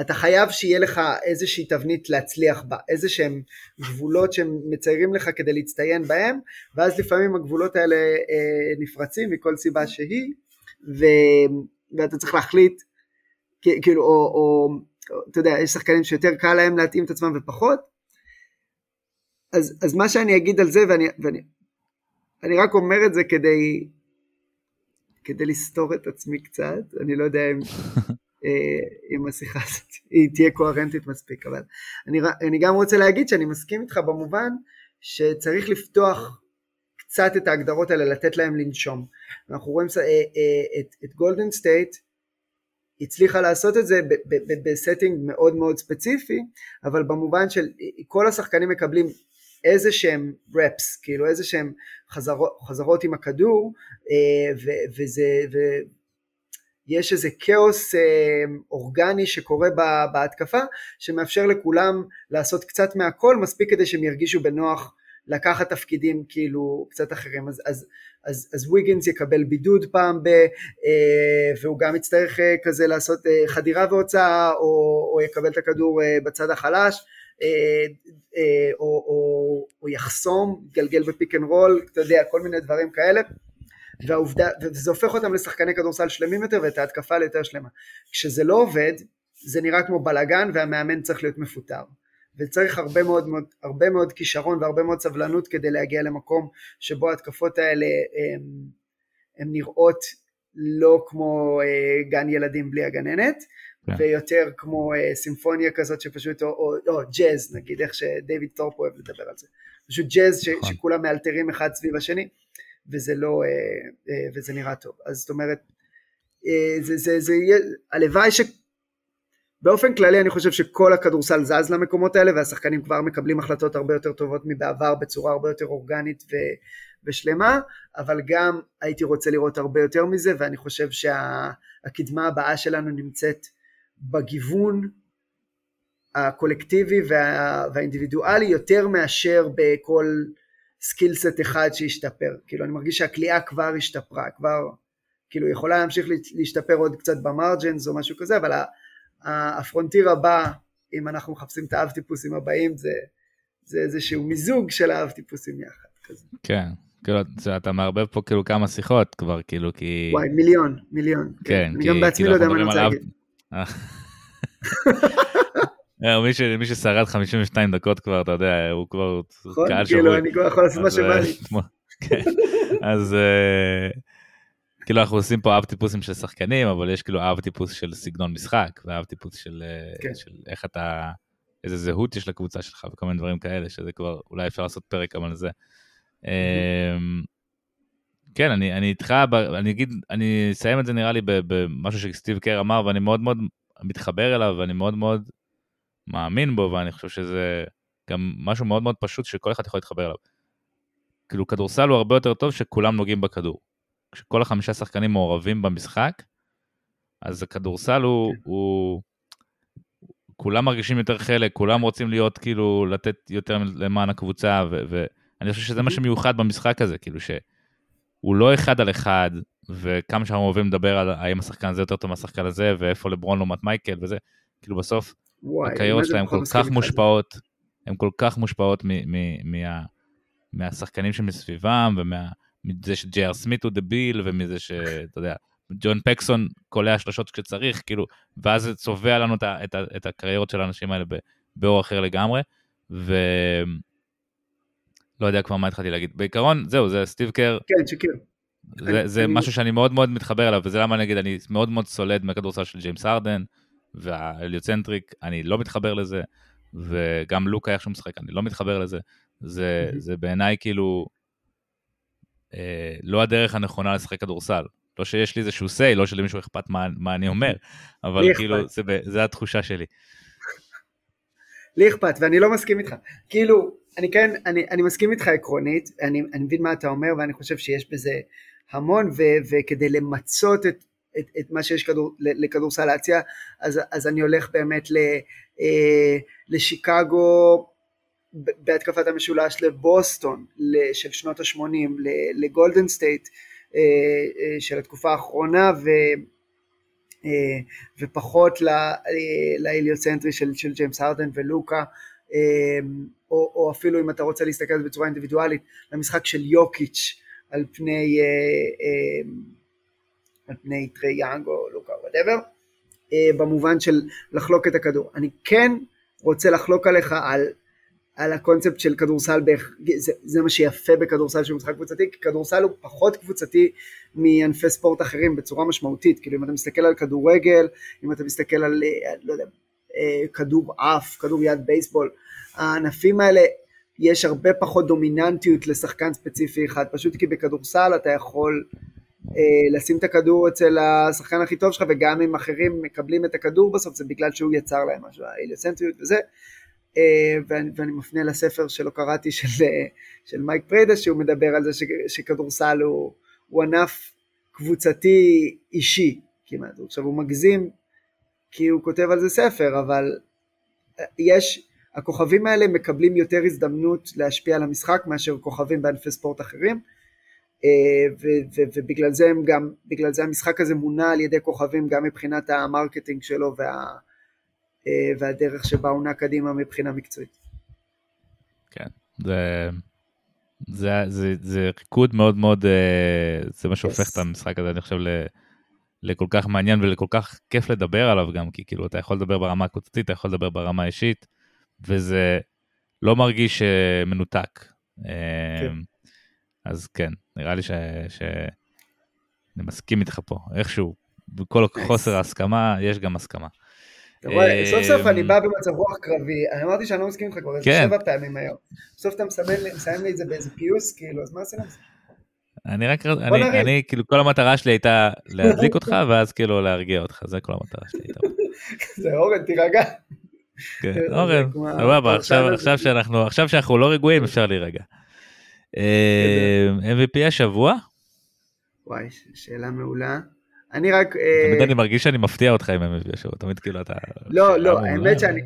S2: אתה חייב שיהיה לך איזושהי תבנית להצליח בה, איזה שהם גבולות שהם מציירים לך כדי להצטיין בהם, ואז לפעמים הגבולות האלה אה, נפרצים מכל סיבה שהיא, ו, ואתה צריך להחליט, כאילו, או, או, אתה יודע, יש שחקנים שיותר קל להם להתאים את עצמם ופחות, אז, אז מה שאני אגיד על זה, ואני, ואני אני רק אומר את זה כדי, כדי לסתור את עצמי קצת, אני לא יודע אם, אה, אם השיחה הזאת היא תהיה קוהרנטית מספיק, אבל אני, אני גם רוצה להגיד שאני מסכים איתך במובן שצריך לפתוח קצת את ההגדרות האלה, לתת להם לנשום. אנחנו רואים אה, אה, את, את גולדן סטייט, הצליחה לעשות את זה ב setting מאוד מאוד ספציפי, אבל במובן של כל השחקנים מקבלים איזה שהם reps, כאילו איזה שהם חזרות, חזרות עם הכדור, אה, ו, וזה, ויש איזה כאוס אה, אורגני שקורה בהתקפה, שמאפשר לכולם לעשות קצת מהכל, מספיק כדי שהם ירגישו בנוח לקחת תפקידים כאילו קצת אחרים. אז, אז, אז, אז ויגינס יקבל בידוד פעם ב... אה, והוא גם יצטרך אה, כזה לעשות אה, חדירה והוצאה או, או יקבל את הכדור בצד החלש או, או, או יחסום, יתגלגל ב pick and roll, אתה יודע, כל מיני דברים כאלה והעובדה, וזה הופך אותם לשחקני כדורסל שלמים יותר ואת ההתקפה ליותר שלמה. כשזה לא עובד, זה נראה כמו בלאגן והמאמן צריך להיות מפוטר. וצריך הרבה מאוד, מאוד, הרבה מאוד כישרון והרבה מאוד סבלנות כדי להגיע למקום שבו ההתקפות האלה הן, הן נראות לא כמו אה, גן ילדים בלי הגננת. כן. ויותר כמו אה, סימפוניה כזאת שפשוט, או, או, או ג'אז נגיד, איך שדייוויד טורפ אוהב לדבר על זה, פשוט ג'אז ש, נכון. שכולם מאלתרים אחד סביב השני, וזה לא, אה, אה, וזה נראה טוב, אז זאת אומרת, אה, זה, זה, זה, זה, הלוואי ש... באופן כללי אני חושב שכל הכדורסל זז למקומות האלה והשחקנים כבר מקבלים החלטות הרבה יותר טובות מבעבר בצורה הרבה יותר אורגנית ו, ושלמה, אבל גם הייתי רוצה לראות הרבה יותר מזה ואני חושב שהקדמה שה, הבאה שלנו נמצאת בגיוון הקולקטיבי וה, והאינדיבידואלי יותר מאשר בכל skill set אחד שהשתפר, כאילו אני מרגיש שהקליעה כבר השתפרה, כבר כאילו יכולה להמשיך להשתפר עוד קצת ב margins או משהו כזה, אבל ה frontier הבא, אם אנחנו מחפשים את האב טיפוסים הבאים, זה, זה איזשהו מיזוג של האב טיפוסים יחד. כזה.
S1: כן, כאילו, אתה מערבב פה כאילו כמה שיחות כבר, כאילו, כי...
S2: וואי, מיליון, מיליון. כן, כן אני כי, גם בעצמי כאילו, לא יודע מה אני רוצה להגיד.
S1: אה, מי, ששרד 52 דקות כבר, אתה יודע, הוא כבר
S2: נכון, קהל שבוי. כאילו, אני כבר יכול לעשות מה שבא לי.
S1: כן, אז אה, כאילו אנחנו עושים פה אב טיפוסים של שחקנים, אבל יש כאילו אב טיפוס של סגנון משחק, ואב טיפוס אה, כן. של איך אתה, איזה זהות יש לקבוצה שלך וכל מיני דברים כאלה, שזה כבר, אולי אפשר לעשות פרק גם על זה. כן, אני, אני איתך, אני אגיד, אני אסיים את זה נראה לי במשהו שסטיב קר אמר, ואני מאוד מאוד מתחבר אליו, ואני מאוד מאוד מאמין בו, ואני חושב שזה גם משהו מאוד מאוד פשוט שכל אחד יכול להתחבר אליו. כאילו כדורסל הוא הרבה יותר טוב שכולם נוגעים בכדור. כשכל החמישה שחקנים מעורבים במשחק, אז הכדורסל הוא, כן. הוא... כולם מרגישים יותר חלק, כולם רוצים להיות, כאילו, לתת יותר למען הקבוצה, ואני חושב שזה מה שמיוחד במשחק הזה, כאילו שהוא לא אחד על אחד, וכמה שאנחנו אוהבים לדבר על האם השחקן הזה יותר טוב מהשחקן הזה, ואיפה לברון לעומת מייקל וזה, כאילו בסוף, הקריירות שלהם כל כך מושפעות, הן כל כך מושפעות מ- מ- מה- מהשחקנים שמסביבם, ומה... מזה שג'ייר סמית הוא דביל, ומזה שאתה יודע, ג'ון פקסון קולע שלושות כשצריך, כאילו, ואז זה צובע לנו את, את, את הקריירות של האנשים האלה באור אחר לגמרי, ו... לא יודע כבר מה התחלתי להגיד. בעיקרון, זהו, זה סטיב קר.
S2: כן, שקר.
S1: זה, זה אני... משהו שאני מאוד מאוד מתחבר אליו, וזה למה אני אגיד, אני מאוד מאוד סולד מהכדורסל של ג'יימס ארדן, והאליוצנטריק, אני לא מתחבר לזה, וגם לוקה איך שהוא משחק, אני לא מתחבר לזה. זה, mm-hmm. זה בעיניי כאילו, אה, לא הדרך הנכונה לשחק כדורסל. לא שיש לי איזשהו say, לא שלמישהו אכפת מה, מה אני אומר, אבל כאילו, זה, זה התחושה שלי.
S2: לי אכפת, ואני לא מסכים איתך. כאילו, אני כן, אני, אני מסכים איתך עקרונית, אני, אני מבין מה אתה אומר, ואני חושב שיש בזה המון, ו, וכדי למצות את, את, את מה שיש כדור, לכדורסל להציע, אז, אז אני הולך באמת ל, אה, לשיקגו, בהתקפת המשולש לבוסטון של שנות ה-80, לגולדן סטייט אה, אה, של התקופה האחרונה ו, אה, ופחות להליוצנטרי של, של ג'יימס הרדן ולוקה או, או אפילו אם אתה רוצה להסתכל על זה בצורה אינדיבידואלית למשחק של יוקיץ' על פני, על פני טרי יאנג או לוקה או whatever במובן של לחלוק את הכדור. אני כן רוצה לחלוק עליך על על הקונספט של כדורסל, זה, זה מה שיפה בכדורסל שהוא משחק קבוצתי, כי כדורסל הוא פחות קבוצתי מענפי ספורט אחרים בצורה משמעותית, כאילו אם אתה מסתכל על כדורגל, אם אתה מסתכל על, לא יודע, כדור עף, כדור יד בייסבול, הענפים האלה יש הרבה פחות דומיננטיות לשחקן ספציפי אחד, פשוט כי בכדורסל אתה יכול אה, לשים את הכדור אצל השחקן הכי טוב שלך וגם אם אחרים מקבלים את הכדור בסוף זה בגלל שהוא יצר להם משהו, האליוסנטריות וזה. אה, ואני, ואני מפנה לספר שלא קראתי של, אה, של מייק פריידס שהוא מדבר על זה ש, שכדורסל הוא, הוא ענף קבוצתי אישי כמעט, עכשיו הוא מגזים כי הוא כותב על זה ספר אבל יש, הכוכבים האלה מקבלים יותר הזדמנות להשפיע על המשחק מאשר כוכבים בענפי ספורט אחרים אה, ובגלל זה הם גם, בגלל זה המשחק הזה מונע על ידי כוכבים גם מבחינת ה marketing שלו וה, אה, והדרך שבה הוא נע קדימה מבחינה מקצועית.
S1: כן, זה, זה, זה, זה ריקוד מאוד מאוד, אה, זה מה שהופך yes. את המשחק הזה, אני חושב, לכל כך מעניין ולכל כך כיף לדבר עליו גם, כי כאילו אתה יכול לדבר ברמה הקבוצתית, אתה יכול לדבר ברמה האישית, וזה לא מרגיש מנותק. כן. אז כן, נראה לי ש... ש... אני מסכים איתך פה, איכשהו, בכל חוסר ההסכמה, יש גם הסכמה.
S2: רואה, סוף סוף אני בא במצב רוח קרבי, אני אמרתי שאני לא מסכים איתך כבר איזה כן. שבע פעמים היום. בסוף אתה מסיים לי את זה באיזה פיוס, כאילו, אז מה עשינו?
S1: אני רק, אני, אני, כאילו, כל המטרה שלי הייתה להדליק אותך, ואז כאילו להרגיע אותך, זה כל המטרה שלי הייתה.
S2: זה אורן, תירגע.
S1: כן, אורן, סבבה, עכשיו שאנחנו לא רגועים, אפשר להירגע. אה, MVP השבוע?
S2: וואי, שאלה מעולה. אני רק...
S1: תמיד אה, אני מרגיש שאני מפתיע אותך עם MVP השבוע, תמיד כאילו אתה...
S2: לא, לא, האמת שאני...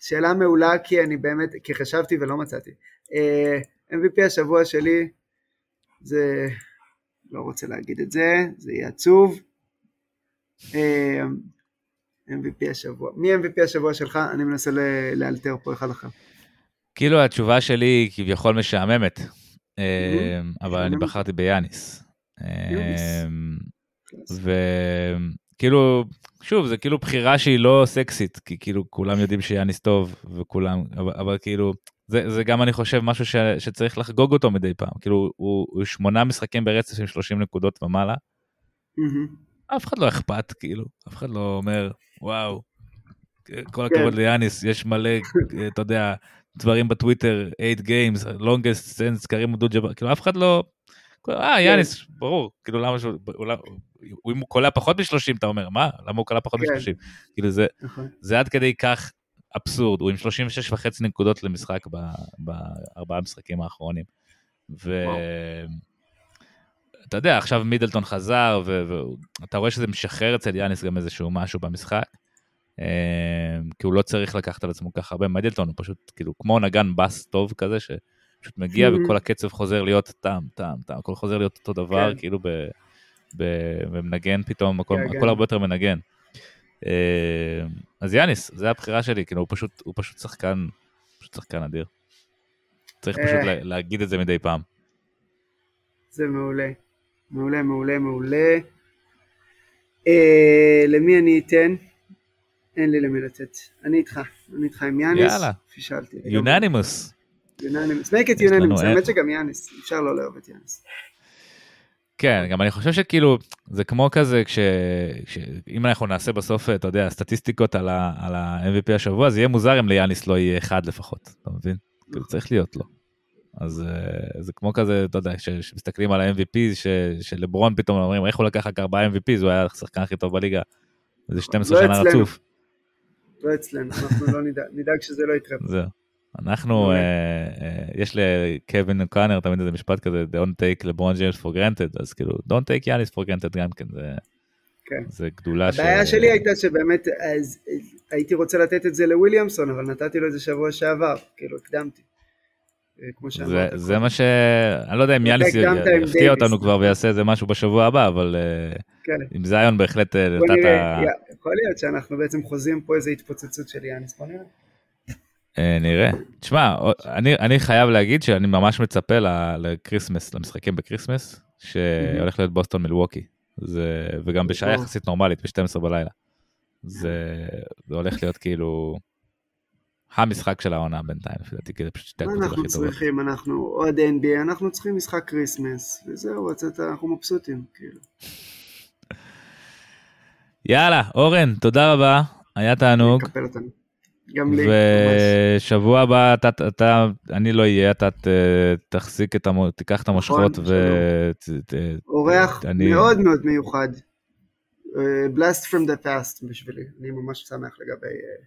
S2: שאלה מעולה כי אני באמת, כי חשבתי ולא מצאתי. אה, MVP השבוע שלי זה... לא רוצה להגיד את זה, זה יהיה עצוב. MVP השבוע. מי MVP השבוע שלך? אני מנסה לאלתר פה אחד אחר.
S1: כאילו התשובה שלי היא כביכול משעממת. אמ, אבל אני בחרתי ביאניס. אמ, וכאילו, שוב, זה כאילו בחירה שהיא לא סקסית, כי כאילו כולם יודעים שיאניס טוב, וכולם, אבל, אבל כאילו, זה, זה גם אני חושב משהו ש, שצריך לחגוג אותו מדי פעם, כאילו הוא, הוא שמונה משחקים ברצף עם 30 נקודות ומעלה, אף אחד לא אכפת, כאילו, אף אחד לא אומר, וואו, כל הכבוד כן. ליאניס, יש מלא, אתה יודע, דברים בטוויטר, 8 games, longest sense, קרים אבדול ג'בר, כאילו אף אחד לא, אה יאניס, כן. ברור, כאילו למה שהוא, אם הוא קולע פחות מ-30 אתה אומר, מה, למה הוא קולע פחות כן. מ-30? כאילו זה, נכון. זה עד כדי כך אבסורד, הוא עם 36 וחצי נקודות למשחק בארבעה המשחקים האחרונים. ואתה יודע, עכשיו מידלטון חזר, ואתה רואה שזה משחרר אצל יאניס גם איזשהו משהו במשחק. אמ, כי הוא לא צריך לקחת על עצמו ככה הרבה מדלטון, הוא פשוט כאילו כמו נגן בס טוב כזה, שפשוט מגיע mm-hmm. וכל הקצב חוזר להיות טעם, טעם, טעם, הכל חוזר להיות אותו דבר, כן. כאילו במנגן פתאום, הכל, כן, הכל כן. הרבה יותר מנגן. אמ, אז יאניס, זה הבחירה שלי, כאילו הוא פשוט, הוא פשוט שחקן, פשוט שחקן אדיר. צריך פשוט אה. להגיד את זה מדי פעם.
S2: זה מעולה, מעולה, מעולה, מעולה. אה, למי אני אתן? אין לי למי לתת. אני איתך, אני איתך עם יאניס.
S1: יאללה. פישלתי. יוננימוס.
S2: יוננימוס. make it יוננימוס, האמת שגם יאניס, אפשר לא לאהוב את יאניס.
S1: כן, גם אני חושב שכאילו, זה כמו כזה, כש... אם אנחנו נעשה בסוף, אתה יודע, סטטיסטיקות על ה-MVP השבוע, זה יהיה מוזר אם ליאניס לא יהיה אחד לפחות, אתה מבין? כאילו צריך להיות לו. אז אה, זה כמו כזה, אתה יודע, כשמסתכלים על ה-MVP, שלברון פתאום אומרים, איך הוא לקח רק ארבעה MVPs, הוא היה השחקן הכי טוב בליגה. זה 12 לא שנה רצוף.
S2: לא אצלנו, אנחנו לא נדאג, נדאג שזה לא יקרה. זהו.
S1: אנחנו, אה, אה, יש לקווין אוקאנר תמיד איזה משפט כזה, don't take לברון ג'יימס for granted, אז כאילו, don't take יאניס for granted גם כן, זה, כן. זה גדולה
S2: ש... הבעיה שלי הייתה שבאמת, אז, הייתי רוצה לתת את זה לוויליאמסון, אבל נתתי לו את זה שבוע שעבר, כאילו, הקדמתי.
S1: אה, כמו שאמרת. זה, זה מה ש... אני לא יודע אם יאניס יפתיע אותנו כבר ויעשה איזה משהו בשבוע הבא, אבל כן. עם זיון בהחלט נתת...
S2: יכול להיות שאנחנו בעצם חוזים פה איזה התפוצצות של יאניס, בוא נראה.
S1: אה, נראה. תשמע, אני, אני חייב להגיד שאני ממש מצפה ל Christmas, למשחקים ב Christmas, שהולך להיות בוסטון מלווקי. זה, וגם בשעה יחסית נורמלית, ב-12 בלילה. זה, זה הולך להיות כאילו המשחק של העונה בינתיים, לפי דעתי, כי זה פשוט שתי הקבוצות
S2: אנחנו
S1: הכי טובות.
S2: צריכים, אנחנו אוהדי NBA, אנחנו צריכים משחק Christmas, וזהו, לצאת, אנחנו מבסוטים, כאילו.
S1: יאללה, אורן, תודה רבה, היה תענוג.
S2: גם לי.
S1: ושבוע הבא אתה, אתה, אני לא אהיה, אתה ת, תחזיק את, המ... תיקח את המושכות
S2: נכון,
S1: ו...
S2: אורח
S1: אני-
S2: מאוד מאוד מיוחד. אה, blast from the past בשבילי, אני ממש שמח לגבי... אה,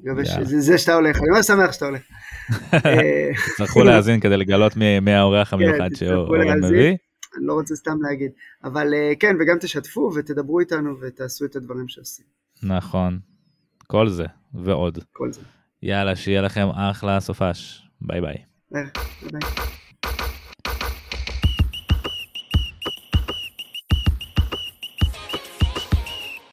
S2: לגבי ש...
S1: יאללה.
S2: זה, זה שאתה הולך, אני ממש שמח שאתה הולך. אה,
S1: תצטרכו להאזין כדי לגלות מי, האורח המיוחד
S2: תצטרכו
S1: שאורן. מביא.
S2: אני לא רוצה סתם להגיד. אבל אה, כן, וגם תשתפו ותדברו איתנו ותעשו את הדברים שעושים.
S1: נכון, כל זה ועוד.
S2: כל זה.
S1: יאללה, שיהיה לכם אחלה סופש. ביי ביי.
S2: אה, ביי.